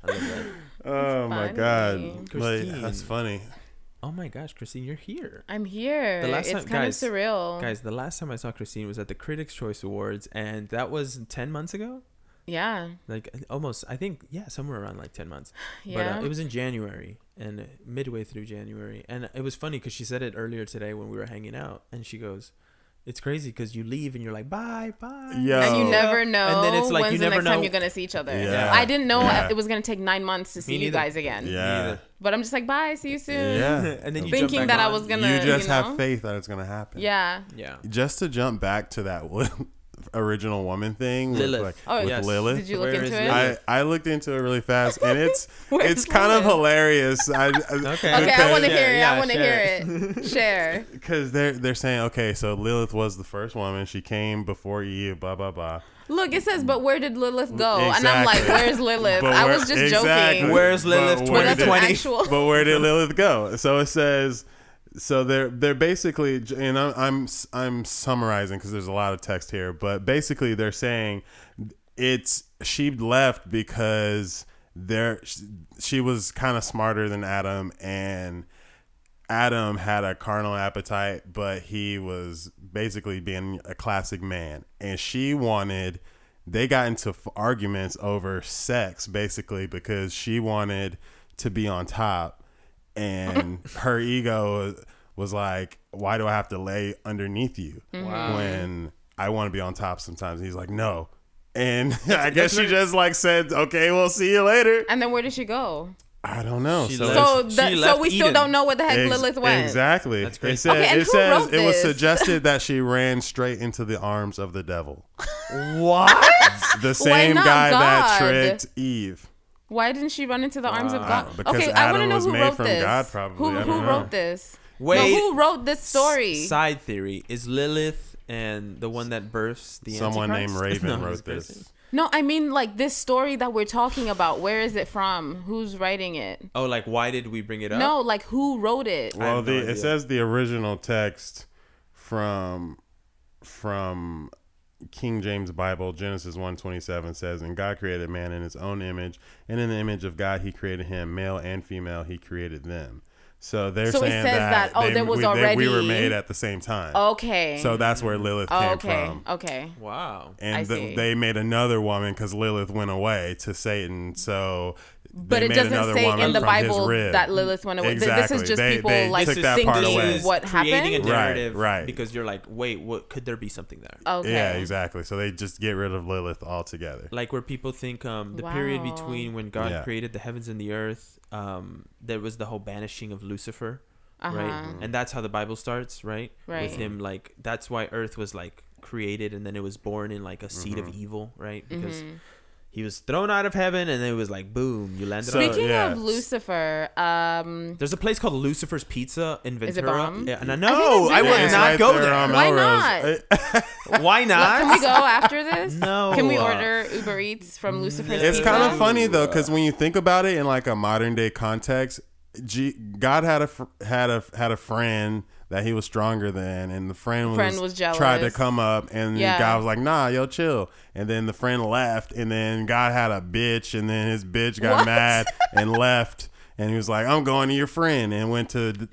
I love oh my funny. god, like, Christine. that's funny. Oh my gosh, Christine, you're here. I'm here. The last it's time- kind guys, of surreal. Guys, the last time I saw Christine was at the Critics' Choice Awards, and that was 10 months ago? Yeah, Like almost, I think, yeah, somewhere around like 10 months. yeah. But uh, it was in January and uh, midway through January. And it was funny because she said it earlier today when we were hanging out. And she goes, It's crazy because you leave and you're like, bye, bye. Yo. and you never know And then it's like when's you the never next time you're gonna see each other. Yeah. I didn't know Yeah. it was gonna take nine months to see you guys again. Yeah. But I'm just like, bye, see you soon. yeah. and then you Thinking jump back that I was gonna- you just you know? have faith that it's gonna happen. Yeah. Yeah. Just to jump back to that original woman thing, with, Lilith. like, Oh, with yes. Lilith. Did you look Where into it? I, I looked into it really fast and it's Where's it's kind of hilarious. I, Okay. Okay, I want to Yeah, hear it. yeah, I want to share hear it. Share. because they're they're saying okay, so Lilith was the first woman. She came before Eve. Blah blah blah. Look, it says, but where did Lilith go? And I'm like, where's Lilith? But I was just exactly. joking. Where's Lilith But But where that's an did- 2020? but where did Lilith go? So it says, so they're they're basically, and I'm I'm, I'm summarizing because there's a lot of text here, but basically they're saying it's she left because there she was kind of smarter than Adam and. Adam had a carnal appetite, but he was basically being a classic man. And she wanted, they got into arguments over sex basically because she wanted to be on top. And her ego was like, why do I have to lay underneath you mm-hmm. Wow. when I want to be on top sometimes? And he's like, no. And I guess she just like said, okay, we'll see you later. And then where did she go? I don't know. She so left. So, She the, so left we still don't know where the heck Ex- Lilith went. Exactly. That's crazy. It, said, Okay, and it who says wrote it was suggested that she ran straight into the arms of the devil. What? The same not guy that tricked Eve. Why didn't she run into the arms of Uh, God? because okay, I want to know who wrote this. God, probably. Who, who wrote this? Wait. No, who wrote this story? Side theory is Lilith and the one that births the Someone named Raven No, wrote this. No, I mean like this story that we're talking about. Where is it from? Who's writing it? Oh, like why did we bring it up? No, like who wrote it? Well, the, idea. it says the original text from from King James Bible Genesis one twenty seven says, "And God created man in His own image, and in the image of God He created him, male and female He created them." So they're So it saying says that, that, oh, they- there was we, that we were made at the same time. Okay. So that's where Lilith Oh, came okay. from. Okay. Wow. I And see. they made another woman because Lilith went away to Satan. So, But it doesn't say in the Bible that Lilith went away. Th- This is just They- people they like took This that is part thinking away. what creating a happened. Right, right. Because you're like, wait, what could there be something there? Okay. Yeah, exactly. So they just get rid of Lilith altogether. Like where people think um, the period between when God Yeah. created the heavens and the earth, um, there was the whole banishing of Lucifer, right? Uh-huh. And that's how the Bible starts, right? Right. With him, like that's why Earth was like created, and then it was born in like a seed of Mm-hmm. evil, right? Mm-hmm. Because he was thrown out of heaven, and then it was like, boom, you landed. So- on Speaking yeah. of Lucifer, um, There's a place called Lucifer's Pizza in Ventura. Is it bomb? Yeah, and I I know I, I've would there. Not right go there there. on Why Melrose. Why not? can we go after this? No. Can we order Uber Eats from Lucifer's It's Pizza? kind of funny though, because when you think about it in like a modern day context, G- God had a fr- had a had a friend that he was stronger than, and the friend was, Friend was tried to come up, and Yeah. God was like, "Nah, yo, chill." And then the friend left, and then God had a bitch, and then his bitch got What? mad and left, and he was like, "I'm going to your friend," and went to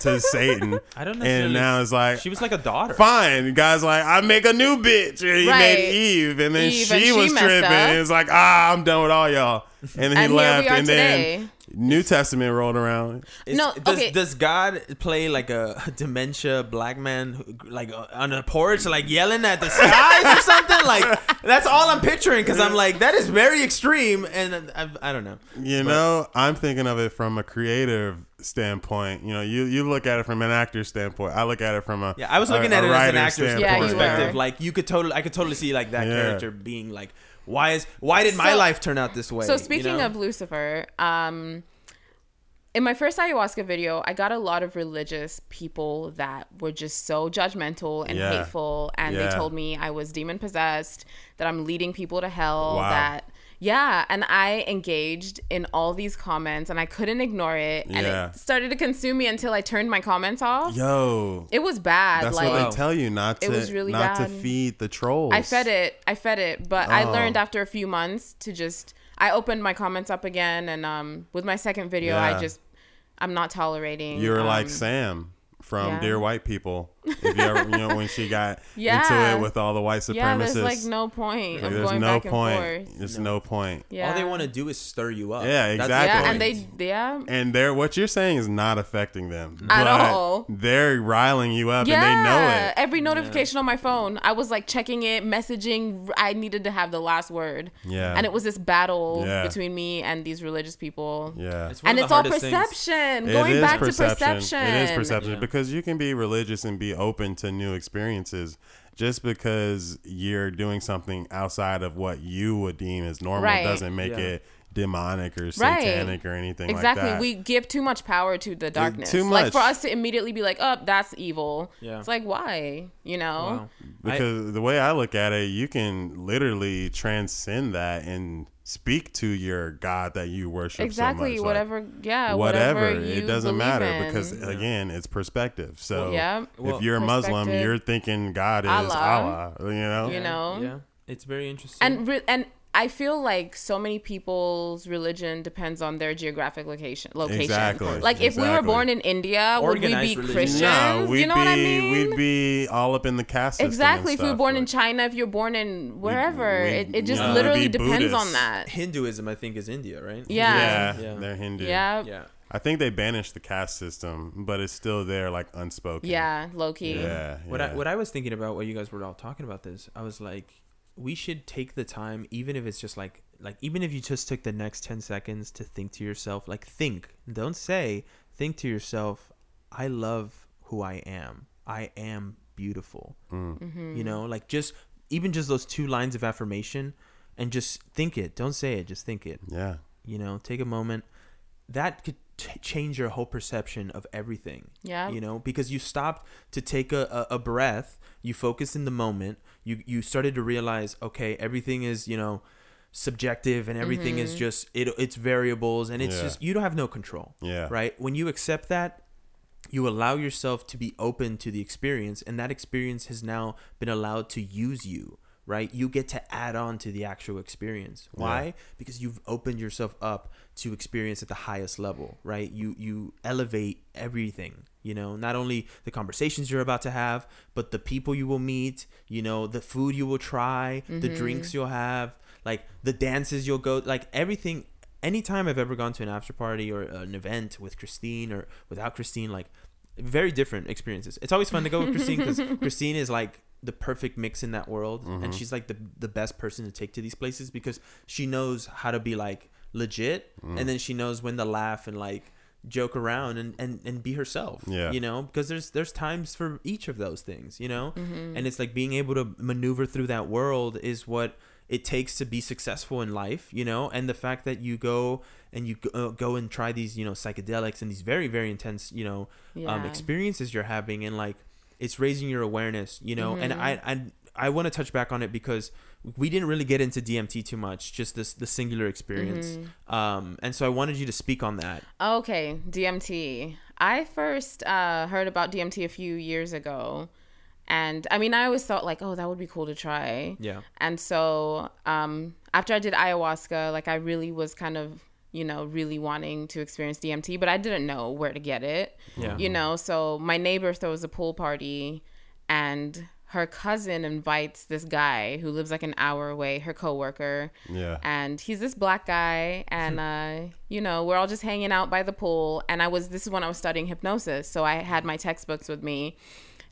to Satan. I don't know. And now it's like. She was like a daughter. Fine, guys. Like I make a new bitch, and he Right. made Eve, and then Eve, she and she was tripping. up. And it's like, ah, I'm done with all y'all. And then he And here left, we are and today. then New Testament rolling around. Is- No, does, okay. does God play like a dementia black man, who- like uh, on a porch, like yelling at the skies or something? Like that's all I'm picturing because I'm like that is very extreme, and I, I don't know. You know, I'm thinking of it from a creative standpoint. You know, you you look at it from an actor's standpoint. I look at it from a Yeah, I was looking a at it as an writer's actor's. Yeah, perspective. were. Like you could totally, I could totally see like that Yeah. character being like, why is why did my So- life turn out this way? So you speaking know? of Lucifer, um, in my first ayahuasca video, I got a lot of religious people that were just so judgmental and Yeah. hateful, and Yeah. they told me I was demon possessed, that I'm leading people to hell, Wow. that yeah, and I engaged in all these comments, and I couldn't ignore it, and Yeah. it started to consume me until I turned my comments off. Yo, It was bad. that's like what they tell you not to it was really not to feed the trolls. I fed it. I fed it, but I Oh. learned after a few months to just. I opened my comments up again, and um, with my second video, Yeah. I just, I'm not tolerating. You're like um, Sam from yeah. Dear White People. If you ever, you know, when she got into it with all the white supremacists. Yeah, there's like no point Like, there's going no back and point. forth. There's no point. Yeah, all they want to do is stir you up. Yeah, exactly. Yeah, and they, yeah, And they're what you're saying is not affecting them At but all. They're riling you up, yeah. and they know it. Every notification on my phone, I was like checking it, messaging. I needed to have the last word. Yeah. and it was this battle Yeah. between me and these religious people. Yeah, It's And it's all hardest things. perception. It Going back perception. to perception. It is perception Yeah. because you can be religious and be open to new experiences. Just because you're doing something outside of what you would deem as normal Right. doesn't make Yeah. it demonic or Right. satanic or anything Exactly. like that. We give too much power to the darkness. too much. Like for us to immediately be like, "Oh, that's evil." Yeah. It's like, why? You know? Wow. I- because the way I look at it, you can literally transcend that and speak to your God that you worship. so Exactly. much. Like, whatever. Yeah. whatever. Whatever. it doesn't matter in. because again, it's perspective. So yeah. Well, if you're a Muslim, you're thinking God is Allah. Allah. you know. You know? Yeah, it's very interesting. and re- and I feel like so many people's religion depends on their geographic location. Location. Exactly, Like if we were born in India, would we be religion. Christians? No, we'd you know be what I mean? we'd be all up in the caste system. exactly. and If we were stuff, born in China, if you're born in wherever, we- it, it just you know, literally we'd depends on that. Hinduism, I think, is India, right? Yeah. yeah, Yeah. they're Hindu. Yeah. Yeah. I think they banished the caste system, but it's still there, like unspoken. Yeah, low key. yeah. What I yeah. what I was thinking about while you guys were all talking about this, I was like, we should take the time, even if it's just like like even if you just took the next ten seconds to think to yourself, like think, don't say, think to yourself, I love who I am. I am beautiful. Mm-hmm. You know, like just even just those two lines of affirmation, and just think it. Don't say it. Just think it. yeah. you know take a moment that could ch- change your whole perception of everything. Yeah. You know, because you stopped to take a, a, a breath, you focus in the moment, you you started to realize, okay, everything is, you know, subjective and everything is mm-hmm. just it it's variables and it's Yeah. just you don't have no control. Yeah. Right? When you accept that, you allow yourself to be open to the experience and that experience has now been allowed to use you right you get to add on to the actual experience why because you've opened yourself up to experience at the highest level right you you elevate everything you know not only the conversations you're about to have but the people you will meet you know the food you will try the mm-hmm. drinks you'll have like the dances you'll go like everything. Anytime I've ever gone to an after party or an event with Christine or without Christine, like very different experiences. It's always fun to go with Christine because Christine is like the perfect mix in that world, and mm-hmm. she's like the the best person to take to these places because she knows how to be like legit, and mm. then she knows when to laugh and like joke around and, and, and be herself Yeah. you know because there's there's times for each of those things you know? And it's like being able to maneuver through that world is what it takes to be successful in life you know? And the fact that you go and you go, uh, go and try these you know psychedelics and these very very intense you know um, experiences you're having and like it's raising your awareness you know? And i i, I want to touch back on it because we didn't really get into dmt too much just this the singular experience um and so i wanted you to speak on that Okay, DMT. I first uh, heard about DMT a few years ago. And I mean, I always thought, like, oh, that would be cool to try. yeah And so um, after I did ayahuasca, like, I really was kind of, you know, really wanting to experience DMT, but I didn't know where to get it. Yeah. You know, so my neighbor throws a pool party and her cousin invites this guy who lives like an hour away, her coworker. Yeah. and he's this black guy and uh you know we're all just hanging out by the pool. And i was this is when i was studying hypnosis so i had my textbooks with me.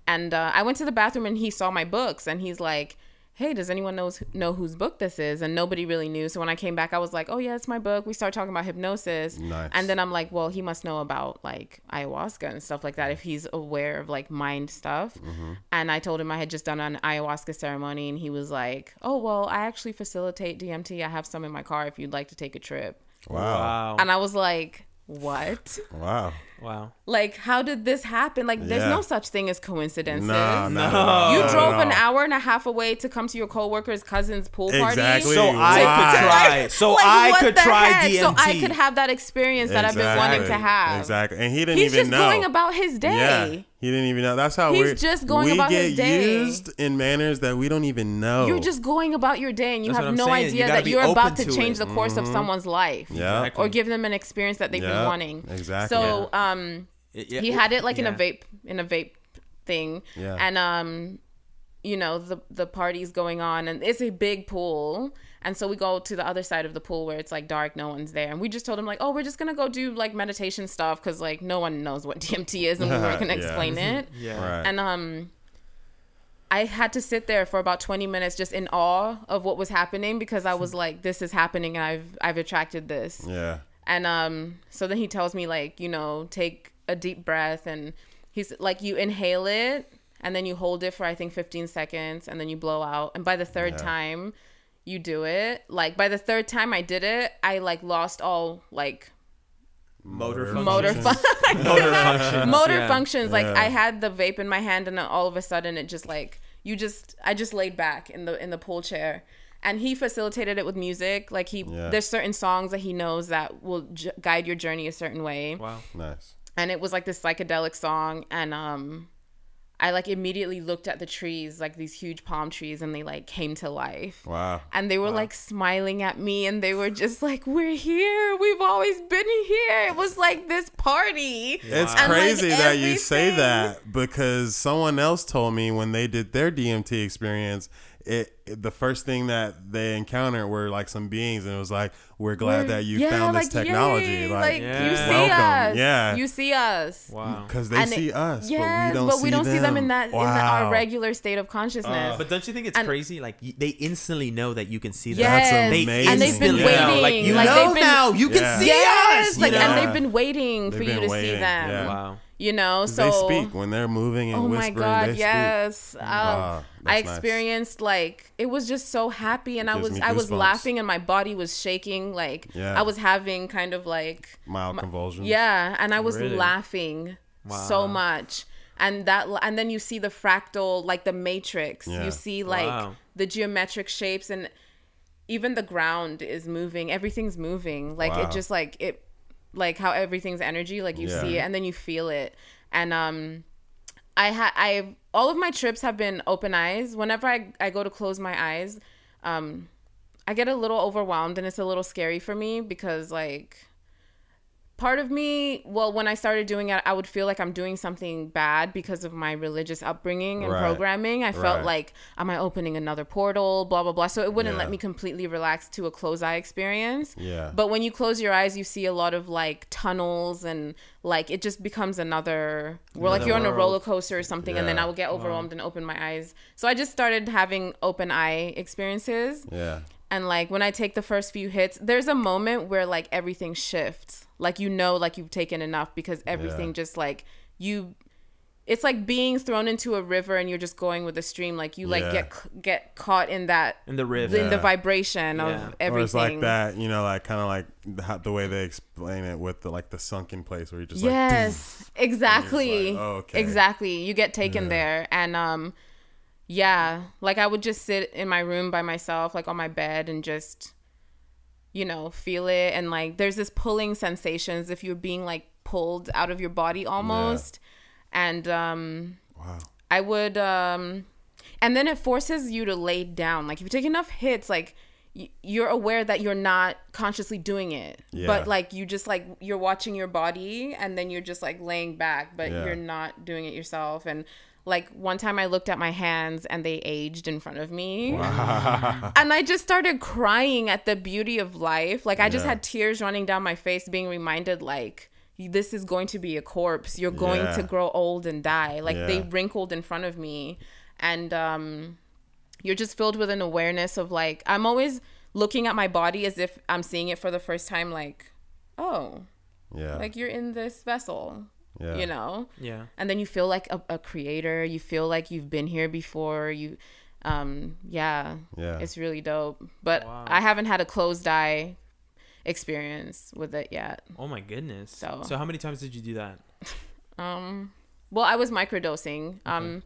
And uh, i went to the bathroom and he saw my books and he's like hey does anyone knows know whose book this is? And nobody really knew. So when i came back i was like oh yeah it's my book. We start talking about hypnosis. Nice. and then i'm like well he must know about like ayahuasca and stuff like that if he's aware of like mind stuff. Mm-hmm. And i told him i had just done an ayahuasca ceremony and he was like oh well i actually facilitate dmt i have some in my car if you'd like to take a trip. Wow. wow. And i was like what Wow. wow like how did this happen like there's Yeah. no such thing as coincidences Nah, No. not you not at drove an hour and a half away to come to your coworker's cousin's pool party Exactly. so i Why? could try so Like, i could try heck? dmt so i could have that experience that i've been wanting to have Exactly. And he didn't he's even know. He's just going about his day Yeah. He didn't even know. That's how He's we're just going we about get his day. used in manners that we don't even know. You're just going about your day and you That's what have I'm no saying. You idea gotta that be you're about to, to change it. the course of someone's life. Yeah. Exactly. Or give them an experience that they've been Yep, wanting. exactly. So um It- yeah, he had it like in a yeah. vape in a vape thing. Yeah. And um you know, the the party's going on and it's a big pool. And so we go to the other side of the pool where it's like dark, no one's there. And we just told him like, "Oh, we're just going to go do like meditation stuff cuz like no one knows what DMT is and we weren't going to explain it." yeah right. And um I had to sit there for about 20 minutes just in awe of what was happening because I was like this is happening and I've I've attracted this. yeah. And um so then he tells me like, you know, take a deep breath and he's like you inhale it and then you hold it for I think 15 seconds and then you blow out and by the third Yeah. time you do it, like by the third time I did it, I like lost all like motor motor functions. fun- motor functions motor yeah. functions like Yeah. i had the vape in my hand and then all of a sudden it just like you just i just laid back in the in the pool chair and he facilitated it with music like he Yeah. there's certain songs that he knows that will j- guide your journey a certain way wow Nice. and it was like this psychedelic song and um i like immediately looked at the trees like these huge palm trees and they like came to life. Wow. and they were like smiling at me and they were just like we're here. We've always been here. It was like this party. It's And, like, crazy that you say that because someone else told me when they did their DMT experience, it, it- the first thing that they encountered were like some beings, and it was like, "We're glad that you Yeah, found this like, technology." yay, like, Yeah. you see welcome. us Yeah. you see us wow because they And see it- us, yes but we don't, but see, we don't see them in that in the, our regular state of consciousness but don't you think it's And- crazy like y- they instantly know that you can see them yes That's They amazing. and they've been Yeah. waiting like you like know been now you can see yes us like you and they've been waiting They've for you been to see them yeah. wow You know so they speak when they're moving and Oh my whispering. god, they speak. yes. Um, Ah, I that's nice. experienced like it was just so happy and I was I was laughing and my body was shaking like Yeah. I was having kind of like mild convulsions. yeah, and I was Really? laughing so much. And that and then you see the fractal like the matrix. Yeah. You see like Wow. the geometric shapes and even the ground is moving. Everything's moving. Like Wow. it just like it like how everything's energy like you Yeah. see it and then you feel it. And um I had I all of my trips have been open eyes. Whenever I I go to close my eyes, um I get a little overwhelmed and it's a little scary for me because like part of me well when i started doing it i would feel like i'm doing something bad because of my religious upbringing and Right. programming i felt Right. like am i opening another portal blah blah blah so it wouldn't Yeah. let me completely relax to a close eye experience Yeah. but when you close your eyes you see a lot of like tunnels and like it just becomes another we're like you're on a roller coaster or something and then i would get overwhelmed and open my eyes so i just started having open eye experiences Yeah. And like when I take the first few hits, there's a moment where like everything shifts. Like you know, like you've taken enough because everything Yeah. just like you. It's like being thrown into a river and you're just going with the stream. Like you like Yeah. get get caught in that In the river in the vibration Yeah. of everything. Or it's like that, you know, like kind of like the, how- the way they explain it with the like the sunken place where you just like yes, exactly, like, oh, okay. exactly. You get taken Yeah. there, and um, yeah, like I would just sit in my room by myself, like on my bed, and just, you know, feel it, and like there's this pulling sensations if you're being like pulled out of your body almost, and um, wow. I would um and then it forces you to lay down. Like if you take enough hits like y- you're aware that you're not consciously doing it. Yeah. But like you just like you're watching your body and then you're just like laying back, but Yeah. you're not doing it yourself and like one time I looked at my hands and they aged in front of me. And I just started crying at the beauty of life. Like I just Yeah. had tears running down my face being reminded like this is going to be a corpse. You're going Yeah. to grow old and die. Like they wrinkled in front of me and um you're just filled with an awareness of like I'm always looking at my body as if I'm seeing it for the first time like oh Yeah. like you're in this vessel yeah. you know Yeah. and then you feel like a, a creator you feel like you've been here before you um yeah Yeah. it's really dope but Wow. i haven't had a closed eye experience with it yet Oh my goodness. So- so how many times did you do that? um well i was microdosing um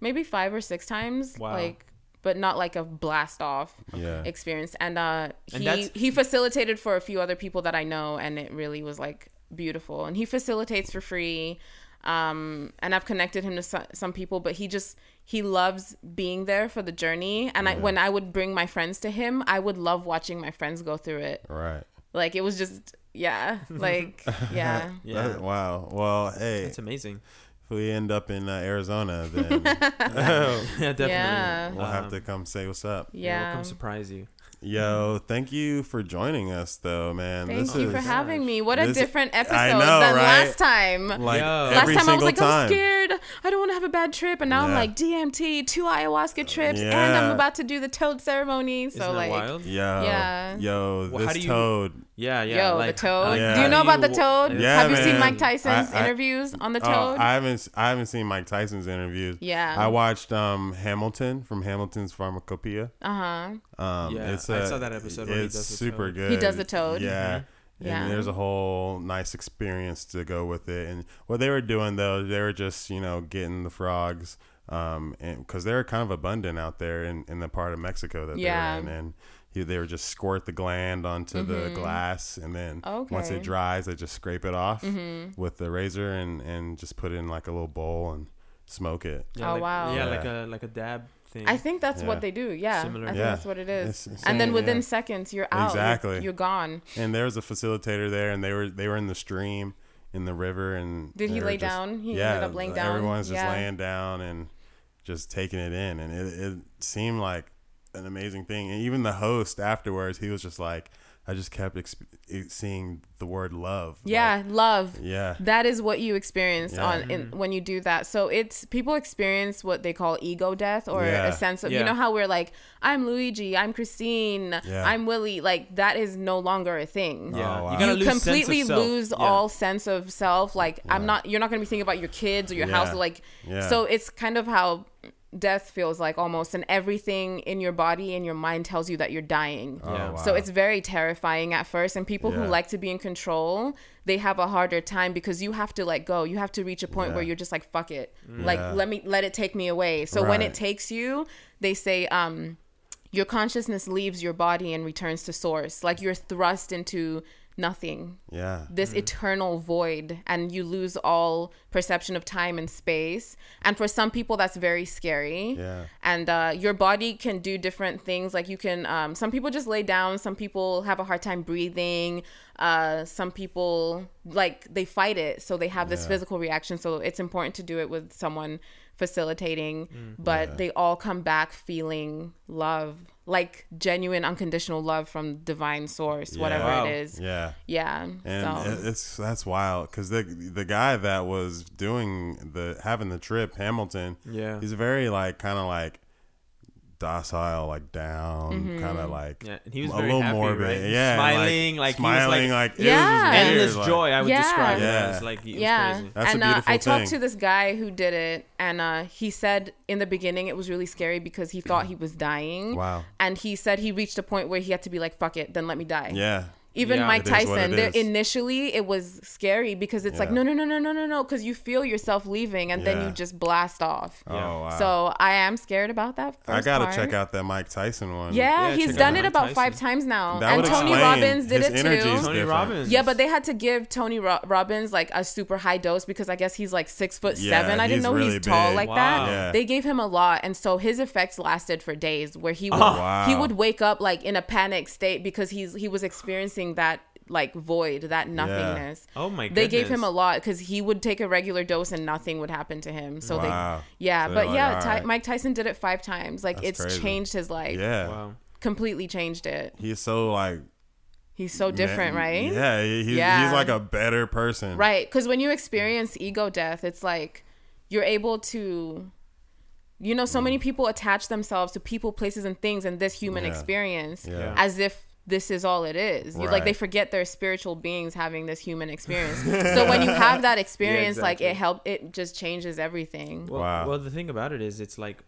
maybe five or six times Wow. like but not like a blast off yeah. experience and uh And he that's- he facilitated for a few other people that i know and it really was like beautiful and he facilitates for free um and i've connected him to some, some people but he just he loves being there for the journey and I, when i would bring my friends to him i would love watching my friends go through it Right. like it was just yeah like yeah Yeah. That- wow. Well, hey, it's amazing. if we end up in uh, Arizona, then yeah, definitely. Yeah. we'll have Um, to come say what's up. yeah. yeah We'll come surprise you. Yo, thank you for joining us, though, man. thank this you is for having me what a different episode know, than right? last time like Yo. Last time I was like, time. I'm scared. I don't want to have a bad trip. And now I'm like, DMT, two ayahuasca trips, and I'm about to do the toad ceremony. So, Isn't like, wild? Yo, Yeah. yo, Well, how this do you- toad. Yeah, yeah. yo, like, the toad. like, Yeah. Do you know about the toad? Yeah, have you seen. Mike Tyson's I- I- interviews on the Oh, toad? I haven't I haven't seen Mike Tyson's interviews. Yeah. I watched um Hamilton from Hamilton's Pharmacopeia. uh huh. Um, Yeah, it's I a- saw that episode where he It's does super toad. good. He does the toad. Yeah. Mhm. Yeah. And there's a whole nice experience to go with it. And what they were doing though, they were just you know getting the frogs, um, and because they're kind of abundant out there in, in the part of Mexico that Yeah. they're in, and he, they would just squirt the gland onto the glass, and then once Mm-hmm. Okay. Mm-hmm. it dries, they just scrape it off with the razor and and just put it in like a little bowl and smoke it. Yeah, Oh, like, wow. Yeah, Yeah. like a like a dab thing. I think that's Yeah. what they do. Yeah. Similar. I think Yeah. that's what it is. It's- it's and then within yeah. seconds, you're out. You're- Exactly. You're, gone. And there was a facilitator there, and they were they were in the stream in the river, and Did he lay just- down? He yeah, ended up laying down? Everyone's just Yeah. laying down and just taking it in, and it, it seemed like an amazing thing. And even the host afterwards, he was just like, I just kept exp- seeing the word love. Yeah, love. Yeah. That is what you experience Yeah. on in, when you do that. So it's people experience what they call ego death or Yeah. a sense of you know how we're like I'm Luigi, I'm Christine, Yeah. I'm Willie. Like that is no longer a thing. Yeah, Oh, wow. you you lose sense of completely self. lose Yeah. all sense of self. Like I'm not. You're not gonna be thinking about your kids or your Yeah. house. Like Yeah. so, it's kind of how death feels like almost, and everything in your body and your mind tells you that you're dying. Oh, Yeah. wow. So it's very terrifying at first, and people who like to be in control, they have a harder time because you have to let go. You have to reach a point where you're just like, "Fuck it," like let me let it take me away. So when it takes you, they say, um, your consciousness leaves your body and returns to source. Like you're thrust into nothing. Yeah. this eternal void and you lose all perception of time and space. And for some people that's very scary. Yeah. and uh, your body can do different things. Like you can um, some people just lay down. Some people have a hard time breathing. Uh, some people like they fight it. So they have this Yeah. physical reaction. So it's important to do it with someone facilitating Mm. but Yeah. they all come back feeling love like genuine unconditional love from divine source whatever Wow. it is Yeah. yeah And so it's that's wild because the the guy that was doing the having the trip, Hamilton, Yeah. he's very like kind of like docile, like down, Mm-hmm. kind of like Yeah, and he was a very little happy, morbid, right? yeah, and, Smiling, like, he was, smiling, like- like, it was Yeah. Endless like- joy, I would Yeah. describe it Yeah. as. Like, it was yeah crazy. That's a and uh, beautiful i talked to this guy who did it and uh, he said in the beginning it was really scary because he thought he was dying Wow. and he said he reached a point where he had to be like fuck it then let me die Yeah, even Yeah. Mike It is what Tyson, it there, is. initially it was scary because it's like no, no, no, no, no, no, no, because you feel yourself leaving and then you just blast off. Oh wow. So I am scared about that. I gotta part. check out that Mike Tyson one. Yeah, Yeah, he's done it Mike about Tyson. five times now, That and Tony Robbins did it too. Tony different. Robbins. Yeah, but they had to give Tony Ro- Robbins like a super high dose because I guess he's like six foot Yeah, seven. I didn't know really he's tall big. like Wow. that. Yeah. They gave him a lot, and so his effects lasted for days. Where he oh, would Oh, wow. he would wake up like in a panic state because he's he was experiencing that like void, that nothingness. Oh my god. They gave him a lot because he would take a regular dose and nothing would happen to him. So Wow. they, yeah, So but they're yeah, like, Ty- Mike Tyson did it five times. Like That's it's crazy. changed his life. yeah. Wow. completely changed it. He's so like He's so different, man- right? Yeah, he's, Yeah. he's like a better person. Right. Because when you experience ego death, it's like you're able to, you know, so many mm. people attach themselves to people, places, and things in this human Yeah. experience Yeah. as if this is all it is. You, like they forget they're spiritual beings having this human experience. so when you have that experience, like exactly. it help, it just changes everything. Well, Wow. well, the thing about it is, it's like,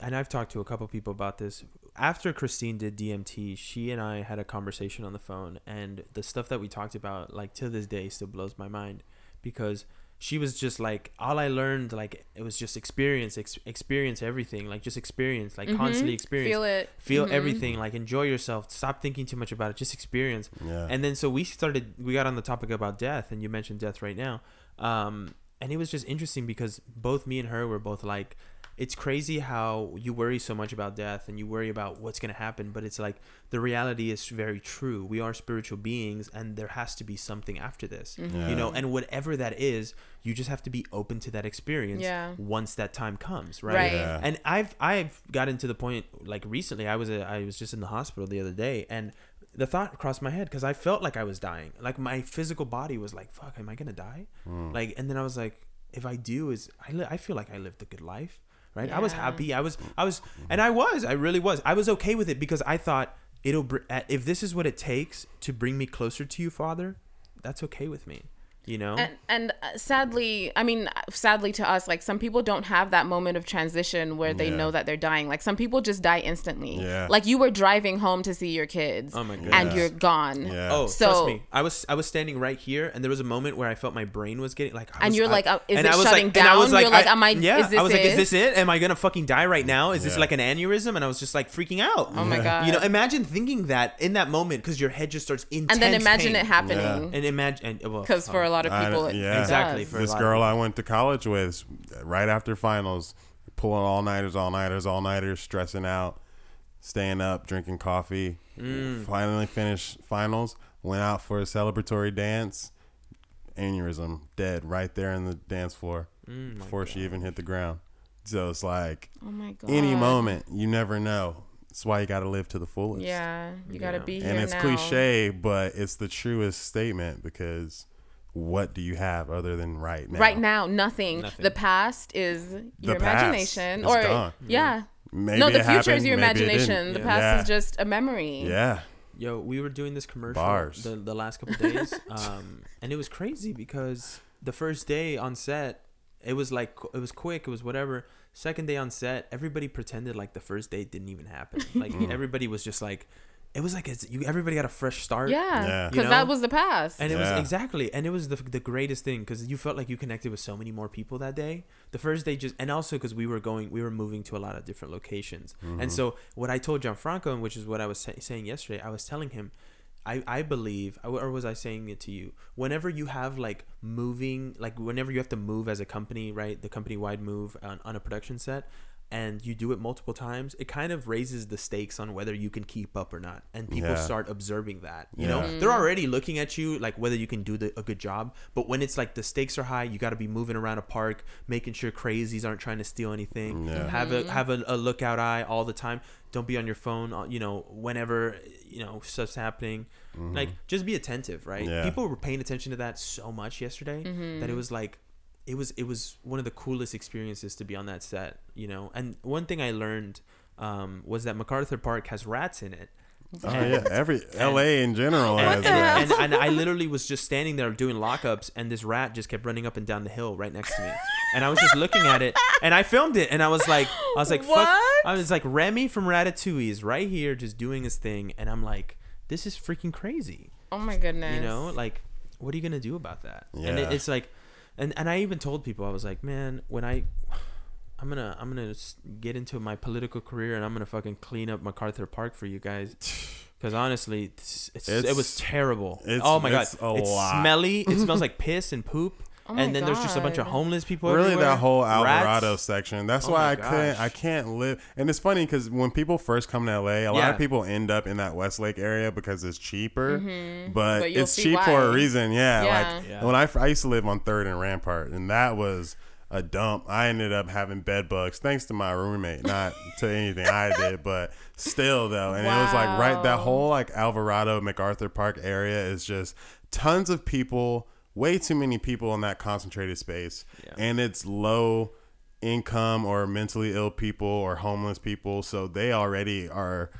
and I've talked to a couple people about this. After Christine did DMT, she and I had a conversation on the phone, and the stuff that we talked about, like to this day, still blows my mind because she was just like, all I learned, like it was just experience, ex- experience everything, like just experience, like constantly experience, Feel it. feel Mhm. everything, like enjoy yourself, stop thinking too much about it, just experience. Yeah. And then so we started, we got on the topic about death, and you mentioned death right now. Um, and it was just interesting because both me and her were both like, it's crazy how you worry so much about death and you worry about what's going to happen, but it's like the reality is very true. We are spiritual beings, and there has to be something after this, Mm-hmm. you know, and whatever that is, you just have to be open to that experience Yeah. once that time comes, right? Right. Yeah. And I've I've gotten to the point like recently. I was a, I was just in the hospital the other day, and the thought crossed my head because I felt like I was dying. Like my physical body was like, "Fuck, am I gonna die?" Like, and then I was like, "If I do, is I li- I feel like I lived a good life." Right? I was happy. I was I was, and I was. I really was. I was okay with it because I thought it'll. br- If this is what it takes to bring me closer to you, Father, that's okay with me. You know. And, and uh, sadly, I mean, sadly to us, like some people don't have that moment of transition where they Yeah. know that they're dying. Like some people just die instantly. Yeah. Like you were driving home to see your kids. Oh my And you're gone. Yeah. Oh, So- trust me. I was I was standing right here, and there was a moment where I felt my brain was getting like. I And you're I- like, uh, is and it I was shutting like, and I was down? You're like, I, am I- Yeah, is this I was like, it? is this it? Am I gonna fucking die right now? Is this like an aneurysm? And I was just like freaking out. Oh my God. You know, imagine thinking that in that moment because your head just starts intense. and then imagine pain. it happening. And imagine, and, well, Because for a lot of people, it, yeah. it Exactly, for this girl. I went to college with, right after finals, pulling all nighters, all nighters, all nighters, stressing out, staying up, drinking coffee. Mm. Finally finished finals. Went out for a celebratory dance. Aneurysm, dead right there in the dance floor Mm, before she even hit the ground. So it's like Oh my god. any moment, you never know. That's why you got to live to the fullest. Yeah, you got to Yeah. be here and it's now. cliche, but it's the truest statement because what do you have other than right now? Right now, nothing. Nothing. The past is your past imagination, is or gone. yeah. Maybe no, the it future is your maybe it didn't. imagination. The Yeah. past Yeah. is just a memory. Yeah. Yo, we were doing this commercial Bars. the the last couple days, um, and it was crazy because the first day on set, it was like it was quick, it was whatever. Second day on set, everybody pretended like the first day didn't even happen. Like Mm. everybody was just like, it was like it's, you. Everybody got a fresh start. Yeah, Yeah. because You that was the past. And it Yeah. was exactly, and it was the the greatest thing because you felt like you connected with so many more people that day. The first day just, and also because we were going, we were moving to a lot of different locations, Mm-hmm. and so what I told Gianfranco, and which is what I was say, saying yesterday, I was telling him, I I believe, or was I saying it to you? Whenever you have like moving, like whenever you have to move as a company, right, the company wide move on, on a production set. And you do it multiple times, it kind of raises the stakes on whether you can keep up or not, and people Yeah. start observing that. You Yeah. know, they're mm-hmm. already looking at you like whether you can do the, a good job. But when it's like the stakes are high, you got to be moving around a park, making sure crazies aren't trying to steal anything. Yeah. Mm-hmm. Have a have a, a lookout eye all the time. Don't be on your phone. uh, You know, whenever you know stuff's happening, mm-hmm. like just be attentive, right? Yeah. People were paying attention to that so much yesterday that it was like. It was it was one of the coolest experiences to be on that set, you know. And one thing I learned um, was that MacArthur Park has rats in it, Oh yeah. Every LA in general has and, and, and I literally was just standing there doing lockups, and this rat just kept running up and down the hill right next to me, and I was just looking at it, and I filmed it, and I was like, I was like, fuck, I was like, Remy from Ratatouille is right here, just doing his thing, and I'm like, this is freaking crazy, oh my goodness. you know, like, what are you gonna do about that? Yeah. And it, it's like, and and I even told people I was like, man, when I. I'm gonna I'm gonna get into my political career and I'm gonna fucking clean up MacArthur Park for you guys. Because honestly, it's, it's, it was terrible. oh my god, it's lot. smelly. It smells like piss and poop. Oh and then there's just a bunch of homeless people. really everywhere. that whole Alvarado Rats. section. That's Oh why my I couldn't. I can't live. And it's funny because when people first come to LA, a lot Yeah. of people end up in that Westlake area because it's cheaper. But, Mm-hmm. But you'll it's see cheap for a reason. Yeah. Yeah. Like Yeah. when I, I used to live on Third and Rampart, and that was a dump. I ended up having bed bugs thanks to my roommate, not to anything I did, but still though. And it was like right that whole like Alvarado MacArthur Park area is just tons of people, way too many people in that concentrated space, Yeah. and it's low income or mentally ill people or homeless people, so they already are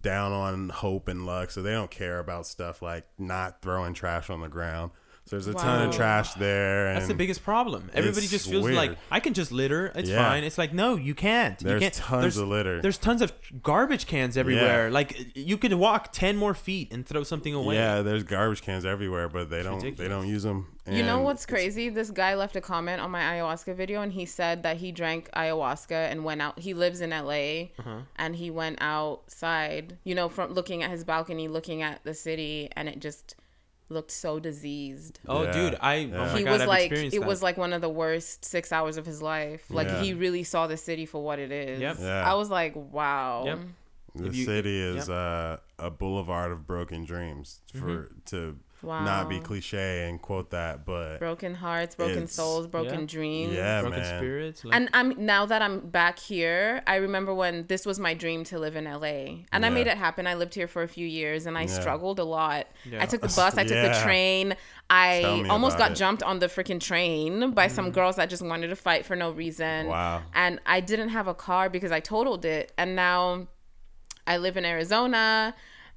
down on hope and luck, so they don't care about stuff like not throwing trash on the ground. So there's a ton of trash there. And That's the biggest problem. Everybody just feels weird. like I can just litter. It's Yeah. fine. It's like no, you can't. There's you can't. tons there's, of litter. There's tons of garbage cans everywhere. Like you could walk ten more feet and throw something away. Yeah, there's garbage cans everywhere, but they don't they don't use them. You know what's crazy? This guy left a comment on my ayahuasca video and he said that he drank ayahuasca and went out. He lives in LA Uh-huh. and he went outside, you know, from looking at his balcony, looking at the city, and it just looked so diseased. Oh, Yeah. dude, I Yeah. oh my he god, was I've like, it that. was like one of the worst six hours of his life. Like Yeah. he really saw the city for what it is. Yep. Yeah. I was like, wow. Yep. The you- city is uh, a boulevard of broken dreams. For to not be cliche and quote that, but Broken hearts, broken souls, broken Yeah. dreams. yeah, broken man. spirits. Like, And I'm now that I'm back here, I remember when this was my dream to live in LA. And I made it happen. I lived here for a few years and I Yeah. struggled a lot. Yeah. I took the bus, I took the train. I almost got it. jumped on the freaking train by some mm. girls that just wanted to fight for no reason. Wow. And I didn't have a car because I totaled it. And now I live in Arizona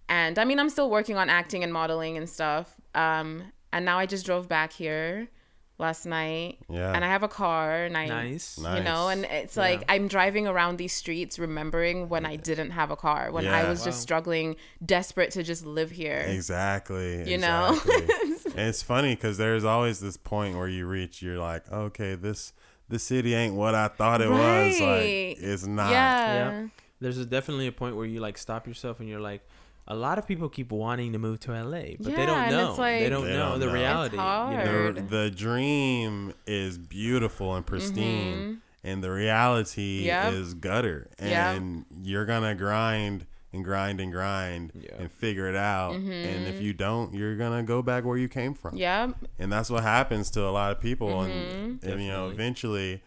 and I mean I'm still working on acting and modeling and stuff. Um and now I just drove back here last night. Yeah. And I have a car and I nice. Nice. you know and it's Yeah. like i'm driving around these streets remembering when i didn't have a car when i Yeah. was just struggling desperate to just live here Exactly. You know? exactly. and it's funny because there's always this point where you reach, you're like, okay, this this city ain't what I thought it was. Like, it's not. yeah, Yeah. There's definitely a point where you like stop yourself and you're like, a lot of people keep wanting to move to LA, but they don't know. like- they don't They know don't the know. It's reality. You know? The, the dream is beautiful and pristine, and the reality Mm-hmm. Yep. is gutter. Yep. And you're gonna grind and grind and grind Yeah. and figure it out. And if you don't, you're gonna go back where you came from. Mm-hmm. yeah and that's what happens to a lot of people and, Mm-hmm. and you know eventually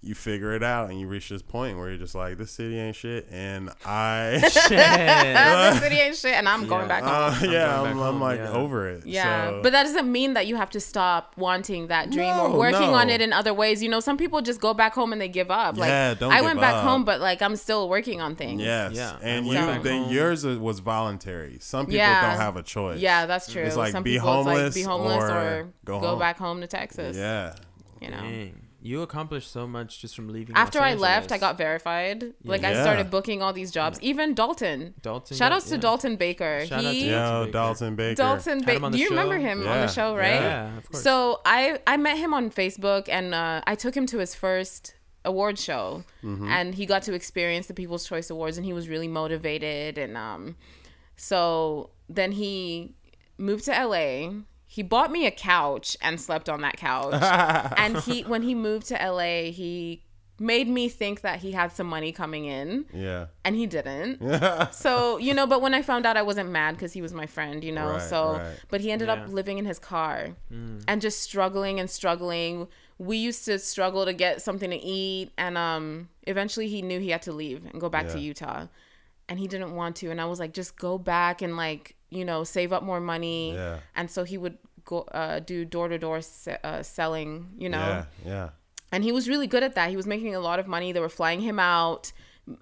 you figure it out and you reach this point where you're just like, this city ain't shit, and I, the city ain't shit, and I'm going back home. uh, going yeah, back I'm, I'm home, like yeah. over it. Yeah, So- but that doesn't mean that you have to stop wanting that dream No, or working on it in other ways. You know, some people just go back home and they give up. Like Yeah, don't I give went back up. home, but like I'm still working on things. Yes. Yeah, And I you, went then home. yours was voluntary. Some people Yeah. don't have a choice. Yeah, that's true. It's like some be people it's homeless like be homeless or or, go go, home. back home to Texas. Yeah. You know. Dang. You accomplished so much just from leaving. After Los I left, I got verified. Like I Yeah. started booking all these jobs. Even Dalton. Dalton. Shout got- outs to. Dalton Baker. Shout out to he Dalton Yo, Baker. Dalton Baker. Dalton Had him Baker. on Do the you remember show. him on Yeah, the show, right? Yeah, of course. So I I met him on Facebook and uh, I took him to his first award show Mm-hmm. and he got to experience the People's Choice Awards and he was really motivated and um so then he moved to LA. He bought me a couch and slept on that couch. and he when he moved to LA, he made me think that he had some money coming in Yeah. and he didn't. so, you know, but when I found out I wasn't mad because he was my friend, you know. Right, so, right. but he ended Yeah. up living in his car and just struggling and struggling. We used to struggle to get something to eat and um eventually he knew he had to leave and go back to Utah. And he didn't want to and I was like just go back and like, you know, save up more money. Yeah. And so he would go uh, do door-to-door se- uh, selling, you know Yeah. Yeah. and he was really good at that. He was making a lot of money. They were flying him out,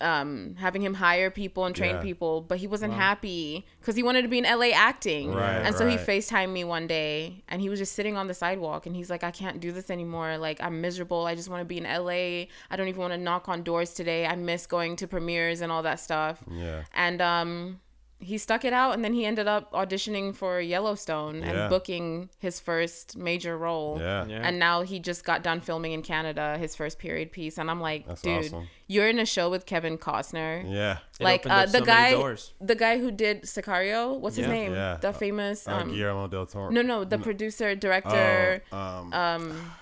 um, having him hire people and train Yeah. people, but he wasn't happy because he wanted to be in LA acting. Right, and so he right. FaceTimed me one day and he was just sitting on the sidewalk and he's like, I can't do this anymore. Like, I'm miserable. I just want to be in LA. I don't even want to knock on doors today. I miss going to premieres and all that stuff. Yeah. And um, he stuck it out and then he ended up auditioning for Yellowstone Yeah. and booking his first major role Yeah. Yeah. and now he just got done filming in Canada his first period piece and I'm like That's dude awesome. you're in a show with Kevin Costner Yeah. Like uh, the so guy the guy who did Sicario what's his name Yeah. the famous Uh, um Guillermo del Toro. no no the producer director Oh, um, um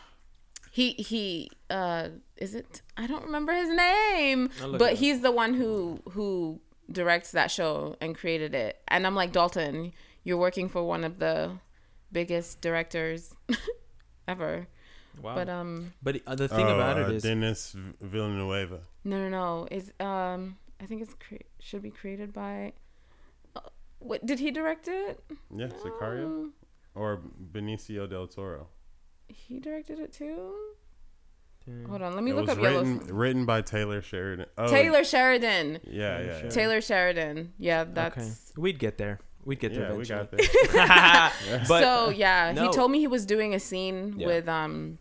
he he uh is it I don't remember his name I'll look it but he's the one who who directs that show and created it and I'm like Dalton you're working for one of the biggest directors ever Wow. but um But uh, the thing oh, about uh, it is, Dennis Villanueva. No, no, no. Is um, I think it's cre- should be created by. Uh, what did he direct it? Yeah, Sicario Um, or Benicio del Toro. he directed it too. Hold on, let me It look was up written Yellowstone. written by Taylor Sheridan. Oh, Taylor Sheridan. Yeah, yeah, yeah. Taylor Sheridan. Yeah, that's. okay, that's. we'd get there. We'd get there Yeah, we eventually. got there. but so yeah, no. he told me he was doing a scene Yeah. with um,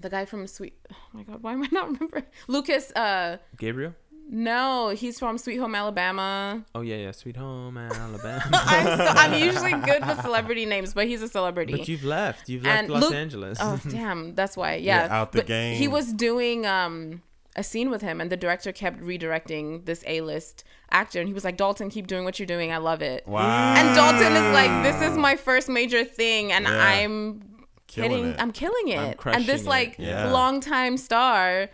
the guy from Sweet. Oh my God, why am I not remembering? Lucas? Uh, Gabriel. No, he's from Sweet Home Alabama. Oh yeah, yeah. Sweet Home Alabama. I'm, so, I'm usually good with celebrity names, but he's a celebrity. but you've left. You've left And Los Luke- Angeles. Oh damn, that's why. Yeah, out the But game. He was doing um a scene with him, and the director kept redirecting this A-list actor, and he was like, "Dalton, keep doing what you're doing. I love it." Wow. And Dalton is like, "This is my first major thing, and Yeah. I'm Killing hitting, it. I'm killing it." and this it. like Yeah. longtime star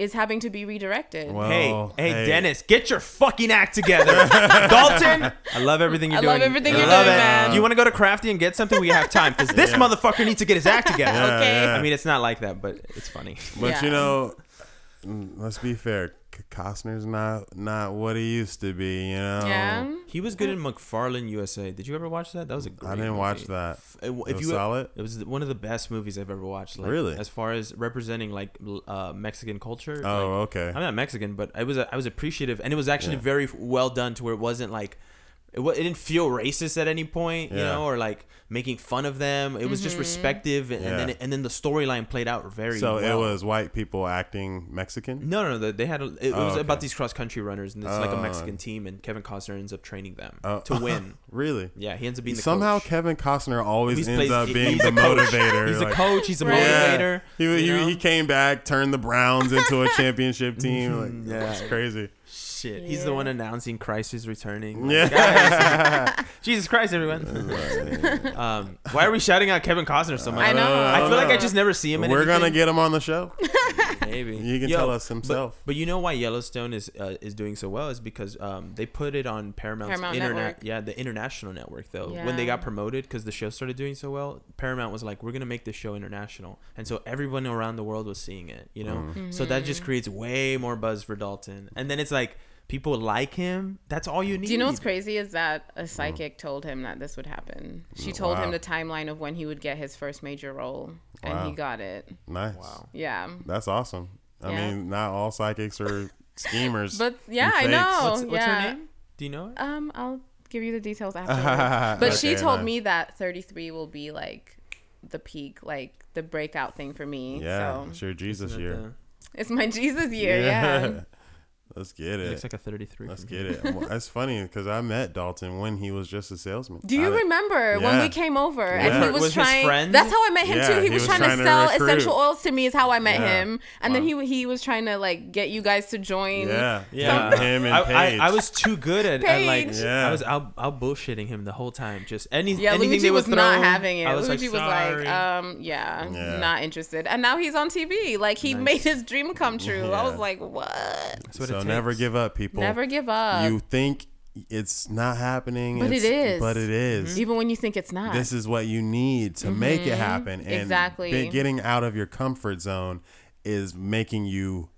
is having to be redirected. Well, Hey, Oh, hey, Dennis, get your fucking act together. Dalton, I love everything you're I doing. I love everything you're love doing, it. man. You want to go to Crafty and get something? We have time because this Yeah. motherfucker needs to get his act together. Yeah, Okay. yeah. I mean, it's not like that, but it's funny. But Yeah. you know, mm, let's be fair. C- Costner's not not what he used to be. You know. yeah. He was good in McFarland USA. Did you ever watch that? That was a great I didn't movie. watch that. F- If It was you solid. it was one of the best movies I've ever watched. Like, Really? As far as representing like uh, Mexican culture. Oh, like, okay. I'm not Mexican, but I was I was appreciative, and it was actually Yeah. very well done to where it wasn't like it, wa- it didn't feel racist at any point, you Yeah. know, or like making fun of them. It was just mm-hmm. respective, and, Yeah. and then it, and then the storyline played out very. So well. it was white people acting Mexican. No, no, no. They had a, it, it Oh, was okay. about these cross country runners, and it's like a Oh. Mexican team, and Kevin Costner ends up training them Oh. to win. Really? Yeah, he ends up being the Somehow coach. Kevin Costner always He's ends plays- up being the motivator. He's like- a coach. He's a Right. motivator. He, he, he came back, turned the Browns into a championship team. Like, mm-hmm. Yeah. it's crazy. Shit, he's the one announcing Christ is returning. Like, Yeah. guys, Jesus Christ, everyone. um, why are we shouting out Kevin Costner so much? I know. I feel like I just never see him. In We're gonna get him on the show. Maybe He can Yo, tell us himself. But, you know why Yellowstone is uh, is doing so well is because um, they put it on Paramount's Paramount internet. Yeah, the international network though. When they got promoted because the show started doing so well, Paramount was like, "We're gonna make this show international," and so everyone around the world was seeing it. You know, Mm. so that Mm-hmm. just creates way more buzz for Dalton. And then it's like people like him. That's all you need. Do you know what's crazy is that a psychic told him that this would happen. She told Wow. him the timeline of when he would get his first major role, and Wow. he got it. Nice. Wow. Yeah. That's awesome. I Yeah. mean, not all psychics are schemers. But yeah, I know. What's, what's yeah. her name? Do you know it? Um, I'll give you the details after. but she told nice. me that 33 will be like the peak, like the breakout thing for me. Yeah, So it's your Jesus year. the- it's my Jesus year. Yeah. Let's get He it. looks like a 33. Let's get here. it. Well, That's funny because I met Dalton when he was just a salesman. Do you I- remember when we came over Yeah. and he Was was, his trying? friend? That's how I met him Yeah, too. He, he was, was trying, trying to to sell recruit. essential oils to me. Is how I met Yeah. him, and then he he was trying to like get you guys to join. Yeah, Yeah. him and I, Paige. I, I was too good at, at like Yeah. I was out, out bullshitting him the whole time. Just any Yeah, anything Luigi they was would not having it. I was Luigi like, was like, um, yeah, Yeah. not interested. And now he's on TV. Like he made his dream come true. I was like, what? That's what it so never give up, people. Never give up. You think it's not happening, But it's- But it is. even when you think it's not. This is what you need to make it happen. And Mm-hmm. Exactly. getting out of your comfort zone is making you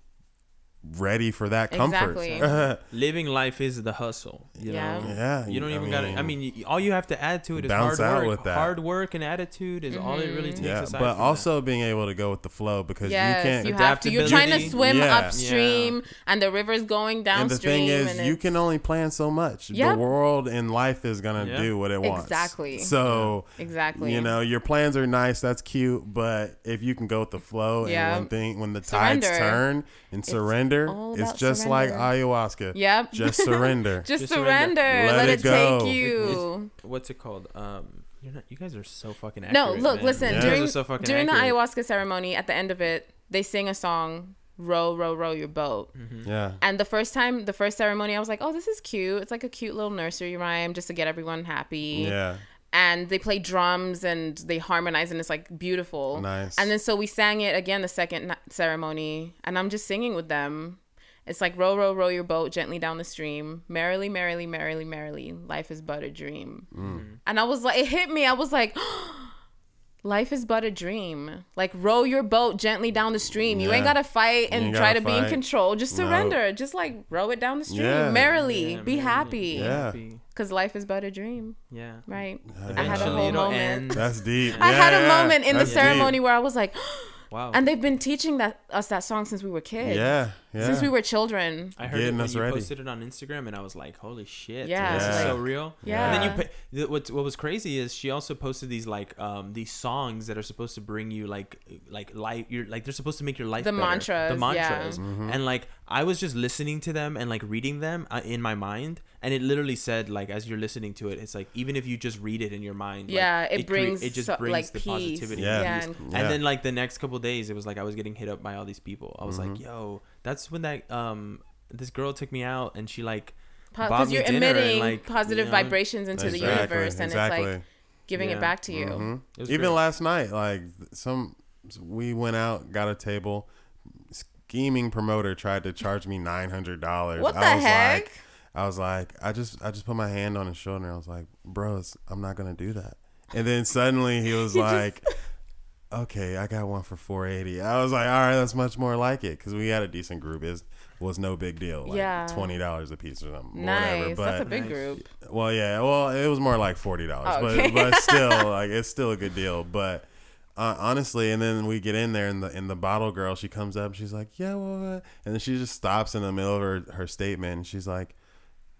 ready for that comfort. Exactly. Living life is the hustle. You Yeah. know. yeah, You don't I even got to. I mean, all you have to add to it is hard out work. with that. Hard work and attitude is all it really mm-hmm. takes. yeah, aside but from also being able to go with the flow because Yes, you can't. you have to. You're trying to swim Yeah. upstream, and the river's going downstream. and the thing is, you can only plan so much. Yep. The world and life is gonna Yeah. do what it wants. Exactly. So exactly. you know your plans are nice. That's cute, but if you can go with the flow Yeah. and when thing when the tides turn and surrender, all it's about just like ayahuasca. Yep. Just surrender. Just, Just surrender. surrender. Let, Let it, it go. take It- you. what's it called? Um, you're not. You guys are so fucking accurate. No, look, man. listen. Yeah. During so fucking during the ayahuasca ceremony, at the end of it, they sing a song, "Row, row, row your boat." yeah. And the first time, the first ceremony, I was like, "Oh, this is cute. It's like a cute little nursery rhyme just to get everyone happy." Yeah. And they play drums and they harmonize, and it's like beautiful. Nice. And then so we sang it again the second ceremony, and I'm just singing with them. It's like row, row, row your boat gently down the stream. Merrily, merrily, merrily, merrily. Life is but a dream. Mm. And I was like, it hit me. I was like, life is but a dream. Like row your boat gently down the stream. You ain't gotta fight and ain't try to gotta be in control. Just No. surrender. Just like row it down the stream Yeah. merrily. Yeah, be merrily. happy. Yeah. Cause life is but a dream, Yeah. right? I had a whole it'll moment. end. That's deep. I had a Yeah, moment in the that's deep. ceremony where I was like, Wow. and they've been teaching that us that song since we were kids. Yeah. Yeah. Since we were children. I heard Getting it when us you ready. posted it on Instagram, and I was like, "Holy shit! Yeah, this is so real." Yeah. And then you, pa- what what was crazy is she also posted these like um these songs that are supposed to bring you like like life. You're like they're supposed to make your life The better. mantras, The yeah. mantras, Mm-hmm. and like I was just listening to them and like reading them uh, in my mind, and it literally said like as you're listening to it, it's like even if you just read it in your mind, like, Yeah, it cre- brings it just so- brings like the peace. positivity. Yeah. and Yeah, and- then like the next couple days, it was like I was getting hit up by all these people. I was like, Mm-hmm. "Yo, that's when that um this girl took me out and she like Because me you're dinner and, emitting like, positive you know, vibrations into the universe, and exactly. it's like giving Yeah. it back to you. Mhm. Even great. last night, like some, we went out, got a table. Scheming promoter tried to charge me nine hundred dollars. What the I was heck? Like, I was like, I just, I just put my hand on his shoulder. I was like, bros, I'm not gonna do that. And then suddenly he was like, okay, I got one for four eighty. I was like, all right, that's much more like it because we had a decent group. It was no big deal. Like Yeah. twenty dollars a piece or something. Nice. Whatever. But That's a big group. well, yeah. Well, it was more like forty dollars, Okay. but but still, like it's still a good deal. But uh, honestly, and then we get in there, and the and the bottle girl, she comes up, she's like, "Yeah, well," what?" and then she just stops in the middle of her her statement, and she's like,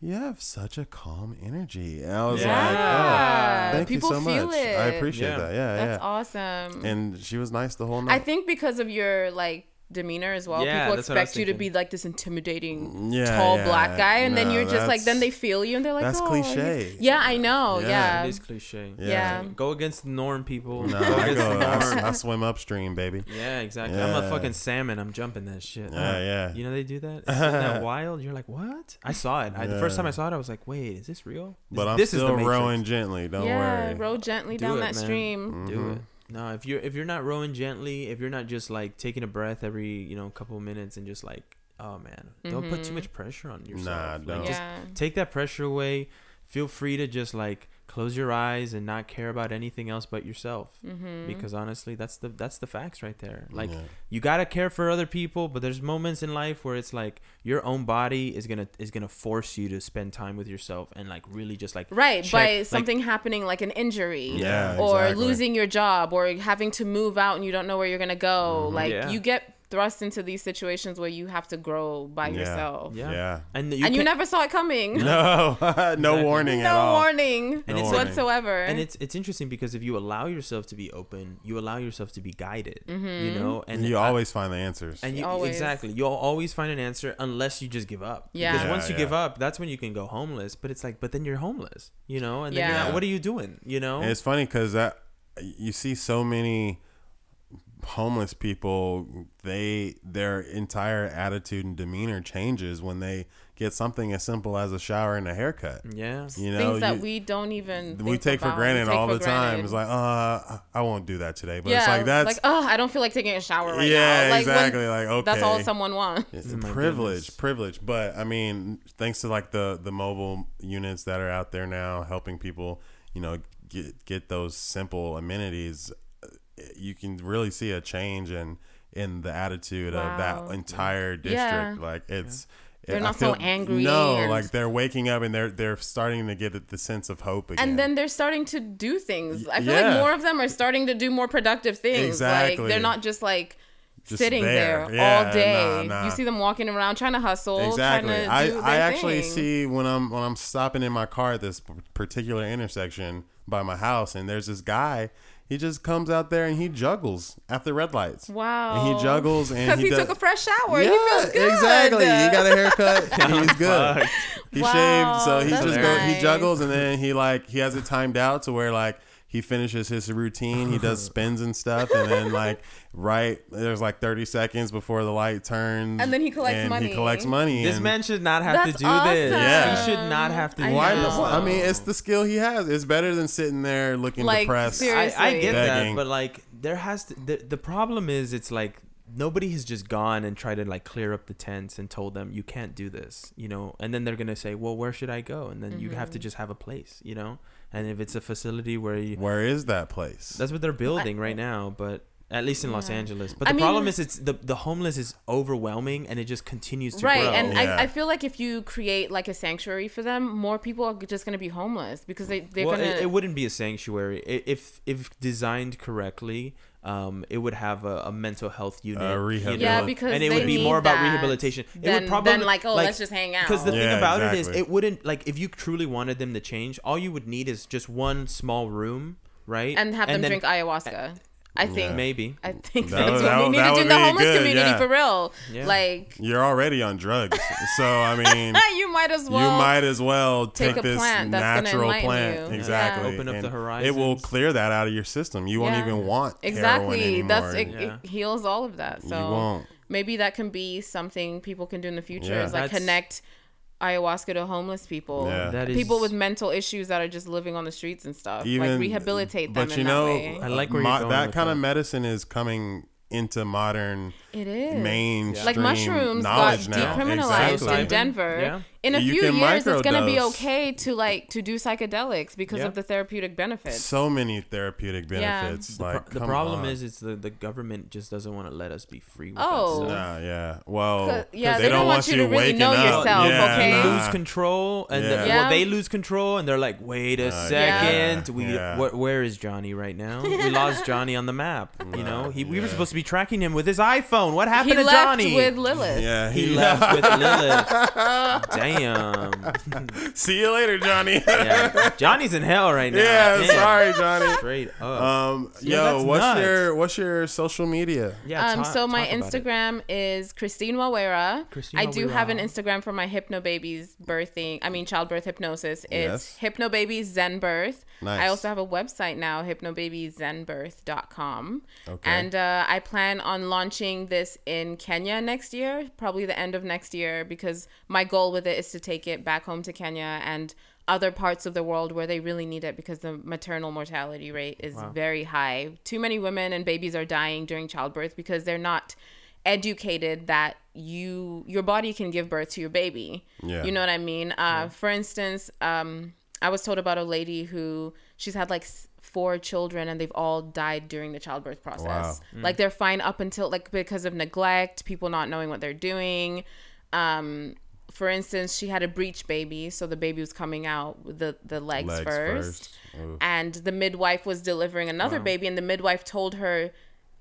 "You have such a calm energy." And I was Yeah. like, "Oh, thank People you so feel much. it. I appreciate Yeah. that. Yeah, That's yeah." awesome. And she was nice the whole night. I think because of your like demeanor as well, Yeah, people that's what I was expect you to be like this intimidating Yeah, tall yeah. black guy, and then you're just like then they feel you and they're like, that's oh, cliche. Yeah, I know. Yeah. Yeah. it is cliche. Yeah. Yeah. Go against the norm, people. no, go I go. the I, norm. I swim upstream, baby. Yeah, exactly. I'm a fucking salmon. I'm jumping that shit. Yeah, yeah. You know they do that. Isn't that wild? You're like, what? I saw it. I, the first time I saw it, I was like, wait, is this real? But This- I'm this is the still rowing gently. Don't yeah, worry. row gently Do down it, that man. stream. Do Mhm. it. No, if you're if you're not rowing gently, if you're not just like taking a breath every you know couple of minutes and just like, oh man, don't put too mm-hmm. much pressure on yourself. Nah, Like, don't. just Yeah. take that pressure away. Feel free to just like close your eyes and not care about anything else but yourself. Mm-hmm. Because honestly, that's the that's the facts right there. Like Yeah. you gotta care for other people, but there's moments in life where it's like your own body is gonna is gonna force you to spend time with yourself and like really just like Right, check- by like, something happening like an injury Yeah, or exactly. losing your job or having to move out and you don't know where you're going to go. Like Yeah. you get thrust into these situations where you have to grow by Yeah. yourself. Yeah. Yeah. and you and you never saw it coming. No, no warning at No all. warning And it's- whatsoever. and it's it's interesting because if you allow yourself to be open, you allow yourself to be guided. You mm-hmm. know, and And you I- always find the answers. and you Always. exactly you'll always find an answer unless you just give up. Yeah. Because Yeah, once you yeah. give up, that's when you can go homeless. But it's like, but then you're homeless. You know, and then you're Yeah. not, what are you doing? You know. And it's funny because that you see so many homeless people. They their entire attitude and demeanor changes when they get something as simple as a shower and a haircut. yeah. You know, things that you- we don't even we think take for about, we granted take all for the time. It's like, uh, I won't do that today. But yeah, it's like that's like, oh, I don't feel like taking a shower right Yeah, now. Like exactly, like, okay, that's all someone wants. It's Oh a privilege, goodness. privilege. But I mean, thanks to like the the mobile units that are out there now, helping people, you know, get get those simple amenities, you can really see a change in in the attitude of that entire district. Yeah. Like it's. They're I not so angry No, and- like they're waking up and they're they're starting to get the sense of hope again. And then they're starting to do things. I feel Yeah. like more of them are starting to do more productive things. Exactly. Like they're not just like Just sitting there. there, Yeah, all day. nah, nah. You see them walking around trying to hustle, Exactly. trying to I, I actually thing. see when I'm when I'm stopping in my car at this particular intersection by my house, and there's this guy. He just comes out there and he juggles at the red lights. Wow. And he juggles and because he, he, does, took a fresh shower. Yeah, he feels good. exactly. He got a haircut. and he's good. He Wow, shaved, so he that's just go, he juggles, and then he like he has it timed out to where like he finishes his routine. He does spins and stuff, and then like right there's like 30 seconds before the light turns, And then he collects and money. He collects money. This man should not have to That's do this. Yeah. He should not have to I do Why? this. I mean, it's the skill he has. It's better than sitting there looking Like, depressed. seriously. I, I get Begging. that, but like there has to the, the problem is it's like nobody has just gone and tried to like clear up the tents and told them you can't do this, you know, and then they're gonna say, well, where should I go? And then you have Mm-hmm. to just have a place, you know, and if it's a facility where you, Where is that place? that's what they're building right now, but. At least in Los Angeles, but I the problem mean- is it's the the homeless is overwhelming and it just continues to Right, grow. and Yeah. I, I feel like if you create like a sanctuary for them, more people are just gonna be homeless because they they're well, gonna. it, it wouldn't be a sanctuary if if designed correctly. Um, it would have a, a mental health unit, you know, yeah, because and it would be more about that rehabilitation. It Than, would probably than like oh let's just hang out. because the thing Yeah, about it is it wouldn't like if you truly wanted them to change, all you would need is just one small room, right? and have them then drink ayahuasca. I think maybe. I think That that's would- what that we would- need that to do in the homeless good, community yeah. for real. Yeah. Like You're already on drugs, so I mean, you might as well. you might as well take take, a this plant natural enlighten plant. you. Exactly. Yeah. Open up the and It will clear that out of your system. You won't even want exactly. That's it, Yeah. it heals all of that. So won't. maybe that can be something people can do in the future. Yeah. Is like That's- connect ayahuasca to homeless people, Yeah. That people is- with mental issues that are just living on the streets and stuff. Even like rehabilitate them. But in you that know, way. I like where mo- you're going that with kind that. of medicine is coming into modern it is mainstream like mushrooms got knowledge now. decriminalized Exactly. in Denver. Yeah. In a You few years, it's gonna be okay to like to do psychedelics because Yeah. of the therapeutic benefits. So many therapeutic Yeah. benefits. The, pro- like the problem on. is, it's the, the government just doesn't want to let us be free. With Oh. that. Nah, yeah. Well, 'Cause- yeah, they, they don't don't want want you you to really know up. yourself, Yeah, okay? Nah. lose control, and Yeah. Yeah. well, they lose control, and they're like, "Wait a Uh, second, yeah, we yeah. wh- where is Johnny right now? We lost Johnny on the map. You know, he, we were supposed to be tracking him with his iPhone. What he happened to left Johnny? with Lilith. Yeah, he left with Lilith. Damn. See you later, Johnny. Yeah. Johnny's in hell right now. yeah, Damn. sorry, Johnny. Straight up. Um, Yeah, yo, what's nuts. your what's your social media? yeah. Um, ta- so my talk about it. Instagram is Christine Wawira. Christine I do have an Instagram for my hypno babies birthing. I mean childbirth hypnosis. It's Yes. hypno babies zen birth. Nice. I also have a website now, hypnobabieszenbirth.com. Okay. And uh, I plan on launching this in Kenya next year, probably the end of next year, because my goal with it is to take it back home to Kenya and other parts of the world where they really need it because the maternal mortality rate is Wow. very high. Too many women and babies are dying during childbirth because they're not educated that you your body can give birth to your baby. Yeah. You know what I mean? Uh, For instance, um, I was told about a lady who she's had like four children and they've all died during the childbirth process. Like they're fine up until like because of neglect, people not knowing what they're doing. Um, for instance, she had a breech baby, so the baby was coming out with the the legs, Legs first, first. And the midwife was delivering another baby, and the midwife told her,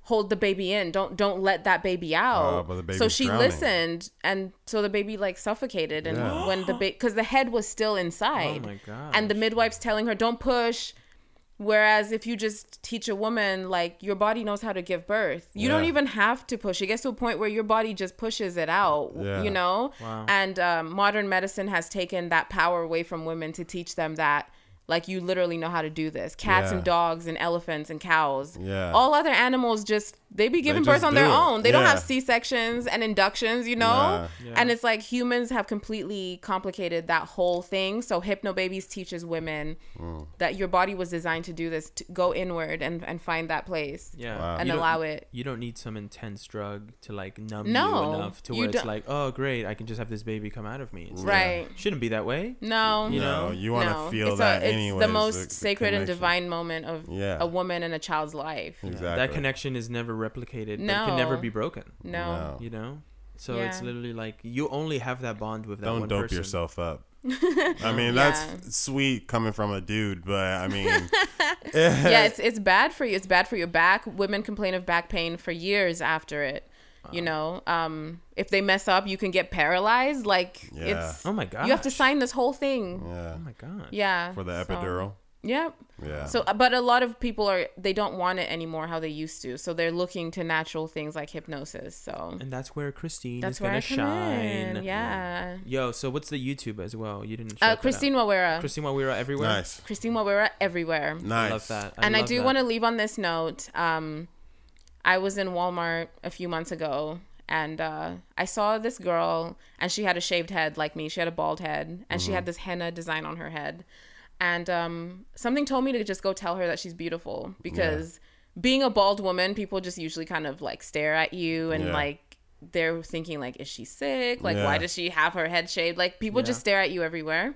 "Hold the baby in. Don't don't let that baby out." But the so she drowning. listened, and so the baby like suffocated, and Yeah. when the baby because the head was still inside, Oh my god. and the midwife's telling her, "Don't push." Whereas if you just teach a woman like your body knows how to give birth, you don't even have to push. It gets to a point where your body just pushes it out. Yeah. You know. Wow. And um, modern medicine has taken that power away from women to teach them that like you literally know how to do this. Cats Yeah. and dogs and elephants and cows. Yeah. All other animals just they be giving birth on their it. own. They don't have C sections and inductions, you know? Nah. Yeah. And it's like humans have completely complicated that whole thing. So Hypno Babies teaches women Mm. that your body was designed to do this, to go inward and, and find that place. yeah. Wow. And You allow it. You don't need some intense drug to like numb No, you enough to you where it's like, oh great, I can just have this baby come out of me. It's like, Right. shouldn't be that way. No. You no, know? you want to no. feel it's that a, it's anyways. the most the- the sacred and divine moment of Yeah. a woman and a child's life. Exactly. That connection is never replicated. but it can never be broken. No. No. You know. So it's literally like you only have that bond with that Don't one dope person. yourself up. I mean, Yeah. that's sweet coming from a dude, but I mean, yeah, it's it's bad for you. It's bad for your back. Women complain of back pain for years after it. You know, um, if they mess up, you can get paralyzed. Like Yeah. it's Oh my god. you have to sign this whole thing. yeah, Oh my god. Yeah, for the so- epidural. Yep. Yeah. So, uh, but a lot of people are they don't want it anymore how they used to. So they're looking to natural things like hypnosis. So And that's where Christine that's is where gonna I come shine. in. Yeah. Yo, so what's the YouTube as well? You didn't. Uh, shout that Christine out. Wawira. Christine Wawira everywhere. nice, Christine Wawira everywhere. nice. I love that. I and I love do that. want to leave on this note. Um, I was in Walmart a few months ago, and uh, I saw this girl, and she had a shaved head like me. She had a bald head, and she Mm-hmm. had this henna design on her head. And um, something told me to just go tell her that she's beautiful because being a bald woman, people just usually kind of like stare at you and Yeah. like they're thinking like, is she sick? Like, why does she have her head shaved? Like, people Yeah. just stare at you everywhere.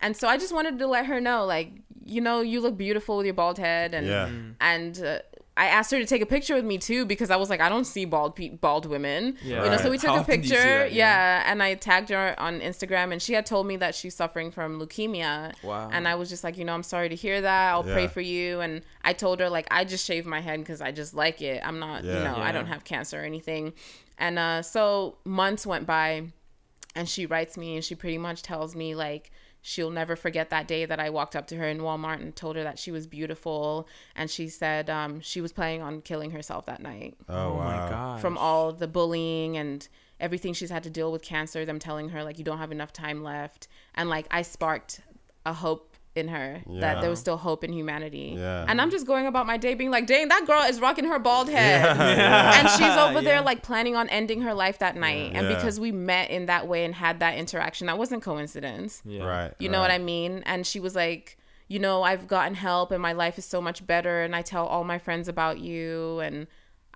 And so I just wanted to let her know, like, you know, you look beautiful with your bald head, and Yeah. Mm-hmm. and uh, I asked her to take a picture with me too because I was like, I don't see bald pe- bald women, Yeah. you know. So we took How a often do you see picture, that? yeah. Yeah. and I tagged her on Instagram, and she had told me that she's suffering from leukemia. Wow. And I was just like, you know, I'm sorry to hear that. I'll pray for you. And I told her like, I just shave my head because I just like it. I'm not, you Yeah. know, I don't have cancer or anything. And uh, so months went by, and she writes me, and she pretty much tells me like she'll never forget that day that I walked up to her in Walmart and told her that she was beautiful, and she said um, she was planning on killing herself that night Oh, Oh, wow. my god. from all the bullying and everything she's had to deal with cancer. Them telling her like you don't have enough time left, and like I sparked a hope in her that there was still hope in humanity. Yeah. And I'm just going about my day being like, dang, that girl is rocking her bald head. Yeah. And she's over there like planning on ending her life that night. And Yeah. because we met in that way and had that interaction, that wasn't coincidence. Yeah. Right. You know what I mean? And she was like, you know, I've gotten help and my life is so much better and I tell all my friends about you and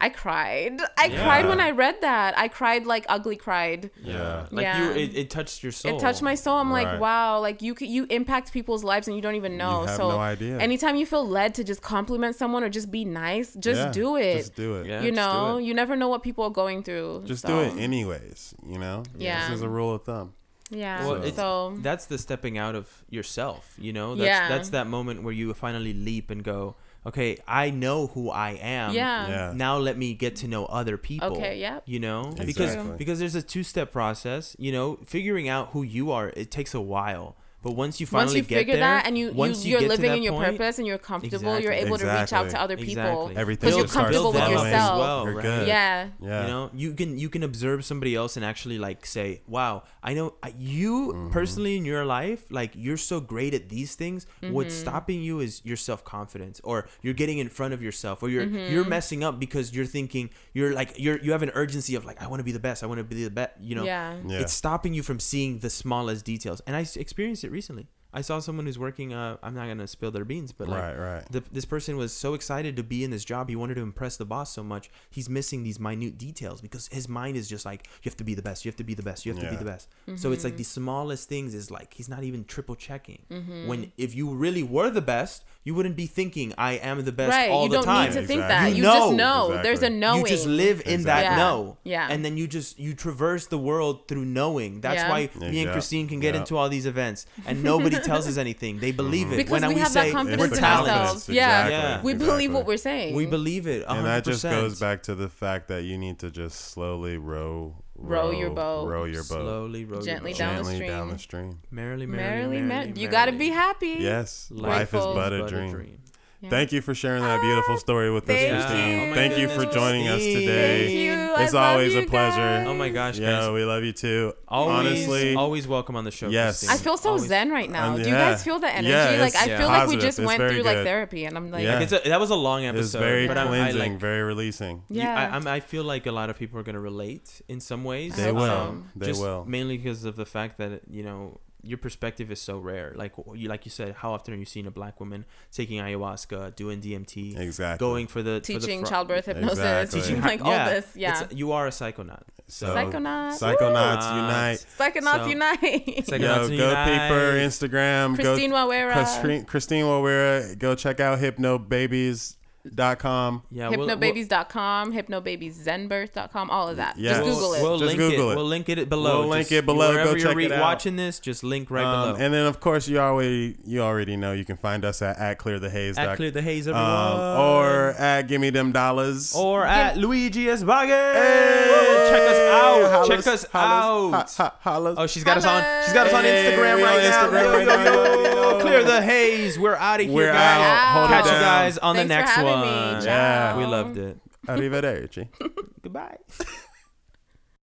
I cried. I Yeah. cried when I read that. I cried like ugly cried. Yeah. Like Yeah. you, it, it touched your soul. It touched my soul. I'm Right. like, wow, like you you impact people's lives and you don't even know. have so no idea. anytime you feel led to just compliment someone or just be nice, just Yeah, do it. Just do it. Yeah. you know, it. you never know what people are going through. Just so, do it anyways. You know. Yeah. This is a rule of thumb. Yeah. Well, So- so that's the stepping out of yourself. You know. That's, Yeah. That's that moment where you finally leap and go, okay, I know who I am. yeah. Yeah. Now let me get to know other people. Okay, yep. You know, That's because because there's a two step process. You know, figuring out who you are it takes a while. But once you finally Once you get figure there, that and you, you once you're get living in your point, purpose and you're comfortable, you're Exactly. able to reach out to other people. Exactly. Everything Because you're comfortable with yourself. As well, You're right? good. Yeah. Yeah. You know, you can you can observe somebody else and actually like say, "Wow, I know I- you Mm-hmm. personally in your life, like you're so great at these things. What's Mm-hmm. stopping you is your self confidence, or you're getting in front of yourself, or you're Mm-hmm. you're messing up because you're thinking you're like you're you have an urgency of like I want to be the best, I want to be the best. You know, Yeah. Yeah. it's stopping you from seeing the smallest details. And I s- experienced it recently. I saw someone who's working. Uh, I'm not gonna spill their beans, but like, right, right. the, this person was so excited to be in this job. He wanted to impress the boss so much. He's missing these minute details because his mind is just like, you have to be the best. You have to be the best. You have to be the best. So it's like Mm-hmm. the smallest things is like he's not even triple checking. Mm-hmm. When if you really were the best, you wouldn't be thinking I am the best right. all You the don't time. need to think Exactly. that. You You, just know. know. Exactly. There's a knowing. You just live in that Exactly. Yeah. know. Yeah. And then you just you traverse the world through knowing. That's Yeah. why me Yeah. and Christine can get Yeah. into all these events and nobody tells us anything. They mm-hmm. believe it. because when we we have say that confidence It's in the talented. ourselves. confidence, Yeah. exactly, Yeah. We believe what we're saying. We believe it. 100%. and that just goes back to the fact that you need to just slowly row, Row your boat. row your boat Slowly, roll Gently your boat. down the gently stream. down the stream. Merrily, Merrily, merrily, merrily. merrily. You got to be happy. Yes, Life life is Grateful. but a But dream. Yeah. Thank you for sharing that beautiful story with us, Thank Christine. you. Oh my Thank you for goodness, joining us today. Thank you. I It's love always you a pleasure. guys. Oh my gosh, Yeah, guys. we love you too. Always, Honestly, always welcome on the show. Yes. Christine. I feel so Always. zen right now. Um, Do you guys feel the energy? Yeah, like I it's feel like we just It's went very through like therapy, and I'm like, Yeah. It's a, that was a long episode. was very but I'm, I, like, very releasing. you- yeah. I, I'm, I feel like a lot of people are gonna relate in some ways. They hope will. They will. mainly because of the fact that you know your perspective is so rare. Like you, like you said, how often are you seeing a black woman taking ayahuasca, doing DMT, Exactly. going for the for the teaching childbirth hypnosis, Exactly. teaching Hi- like all this. it's- Yeah. you are a psychonaut. So, Psychonauts. Psychonauts Woo! unite. Psychonauts So- Unite. Psychonauts Yo, go unite. peep her Instagram. Christine go, Wawira. Christine, Christine Wawira. Go check out hypnobabies.com. Yeah, we'll- we'll- Hypnobabies.com, hypnobabieszenbirth.com, all of that. Yes. Just We'll- Google it. We'll Just link Google it. it. We'll link it below. We'll link Just it below. Wherever Go you're check it out. watching this, just link right Um, below. and then of course you already you already know you can find us at, at clearthehaze. at Clear the Haze, everyone. um, or at give me them dollars. or at Luigi S. Baggett. Hey, Check us out. hollers, Check us hollers, out. ha- ha- Oh, she's got us on. She's got us on Hey, Instagram we right on now. Instagram right now. Clear the haze. We're out of here, We're guys. out. Hold Catch you guys on the next having one. me. Yeah. We loved it. Arrivederci. Goodbye.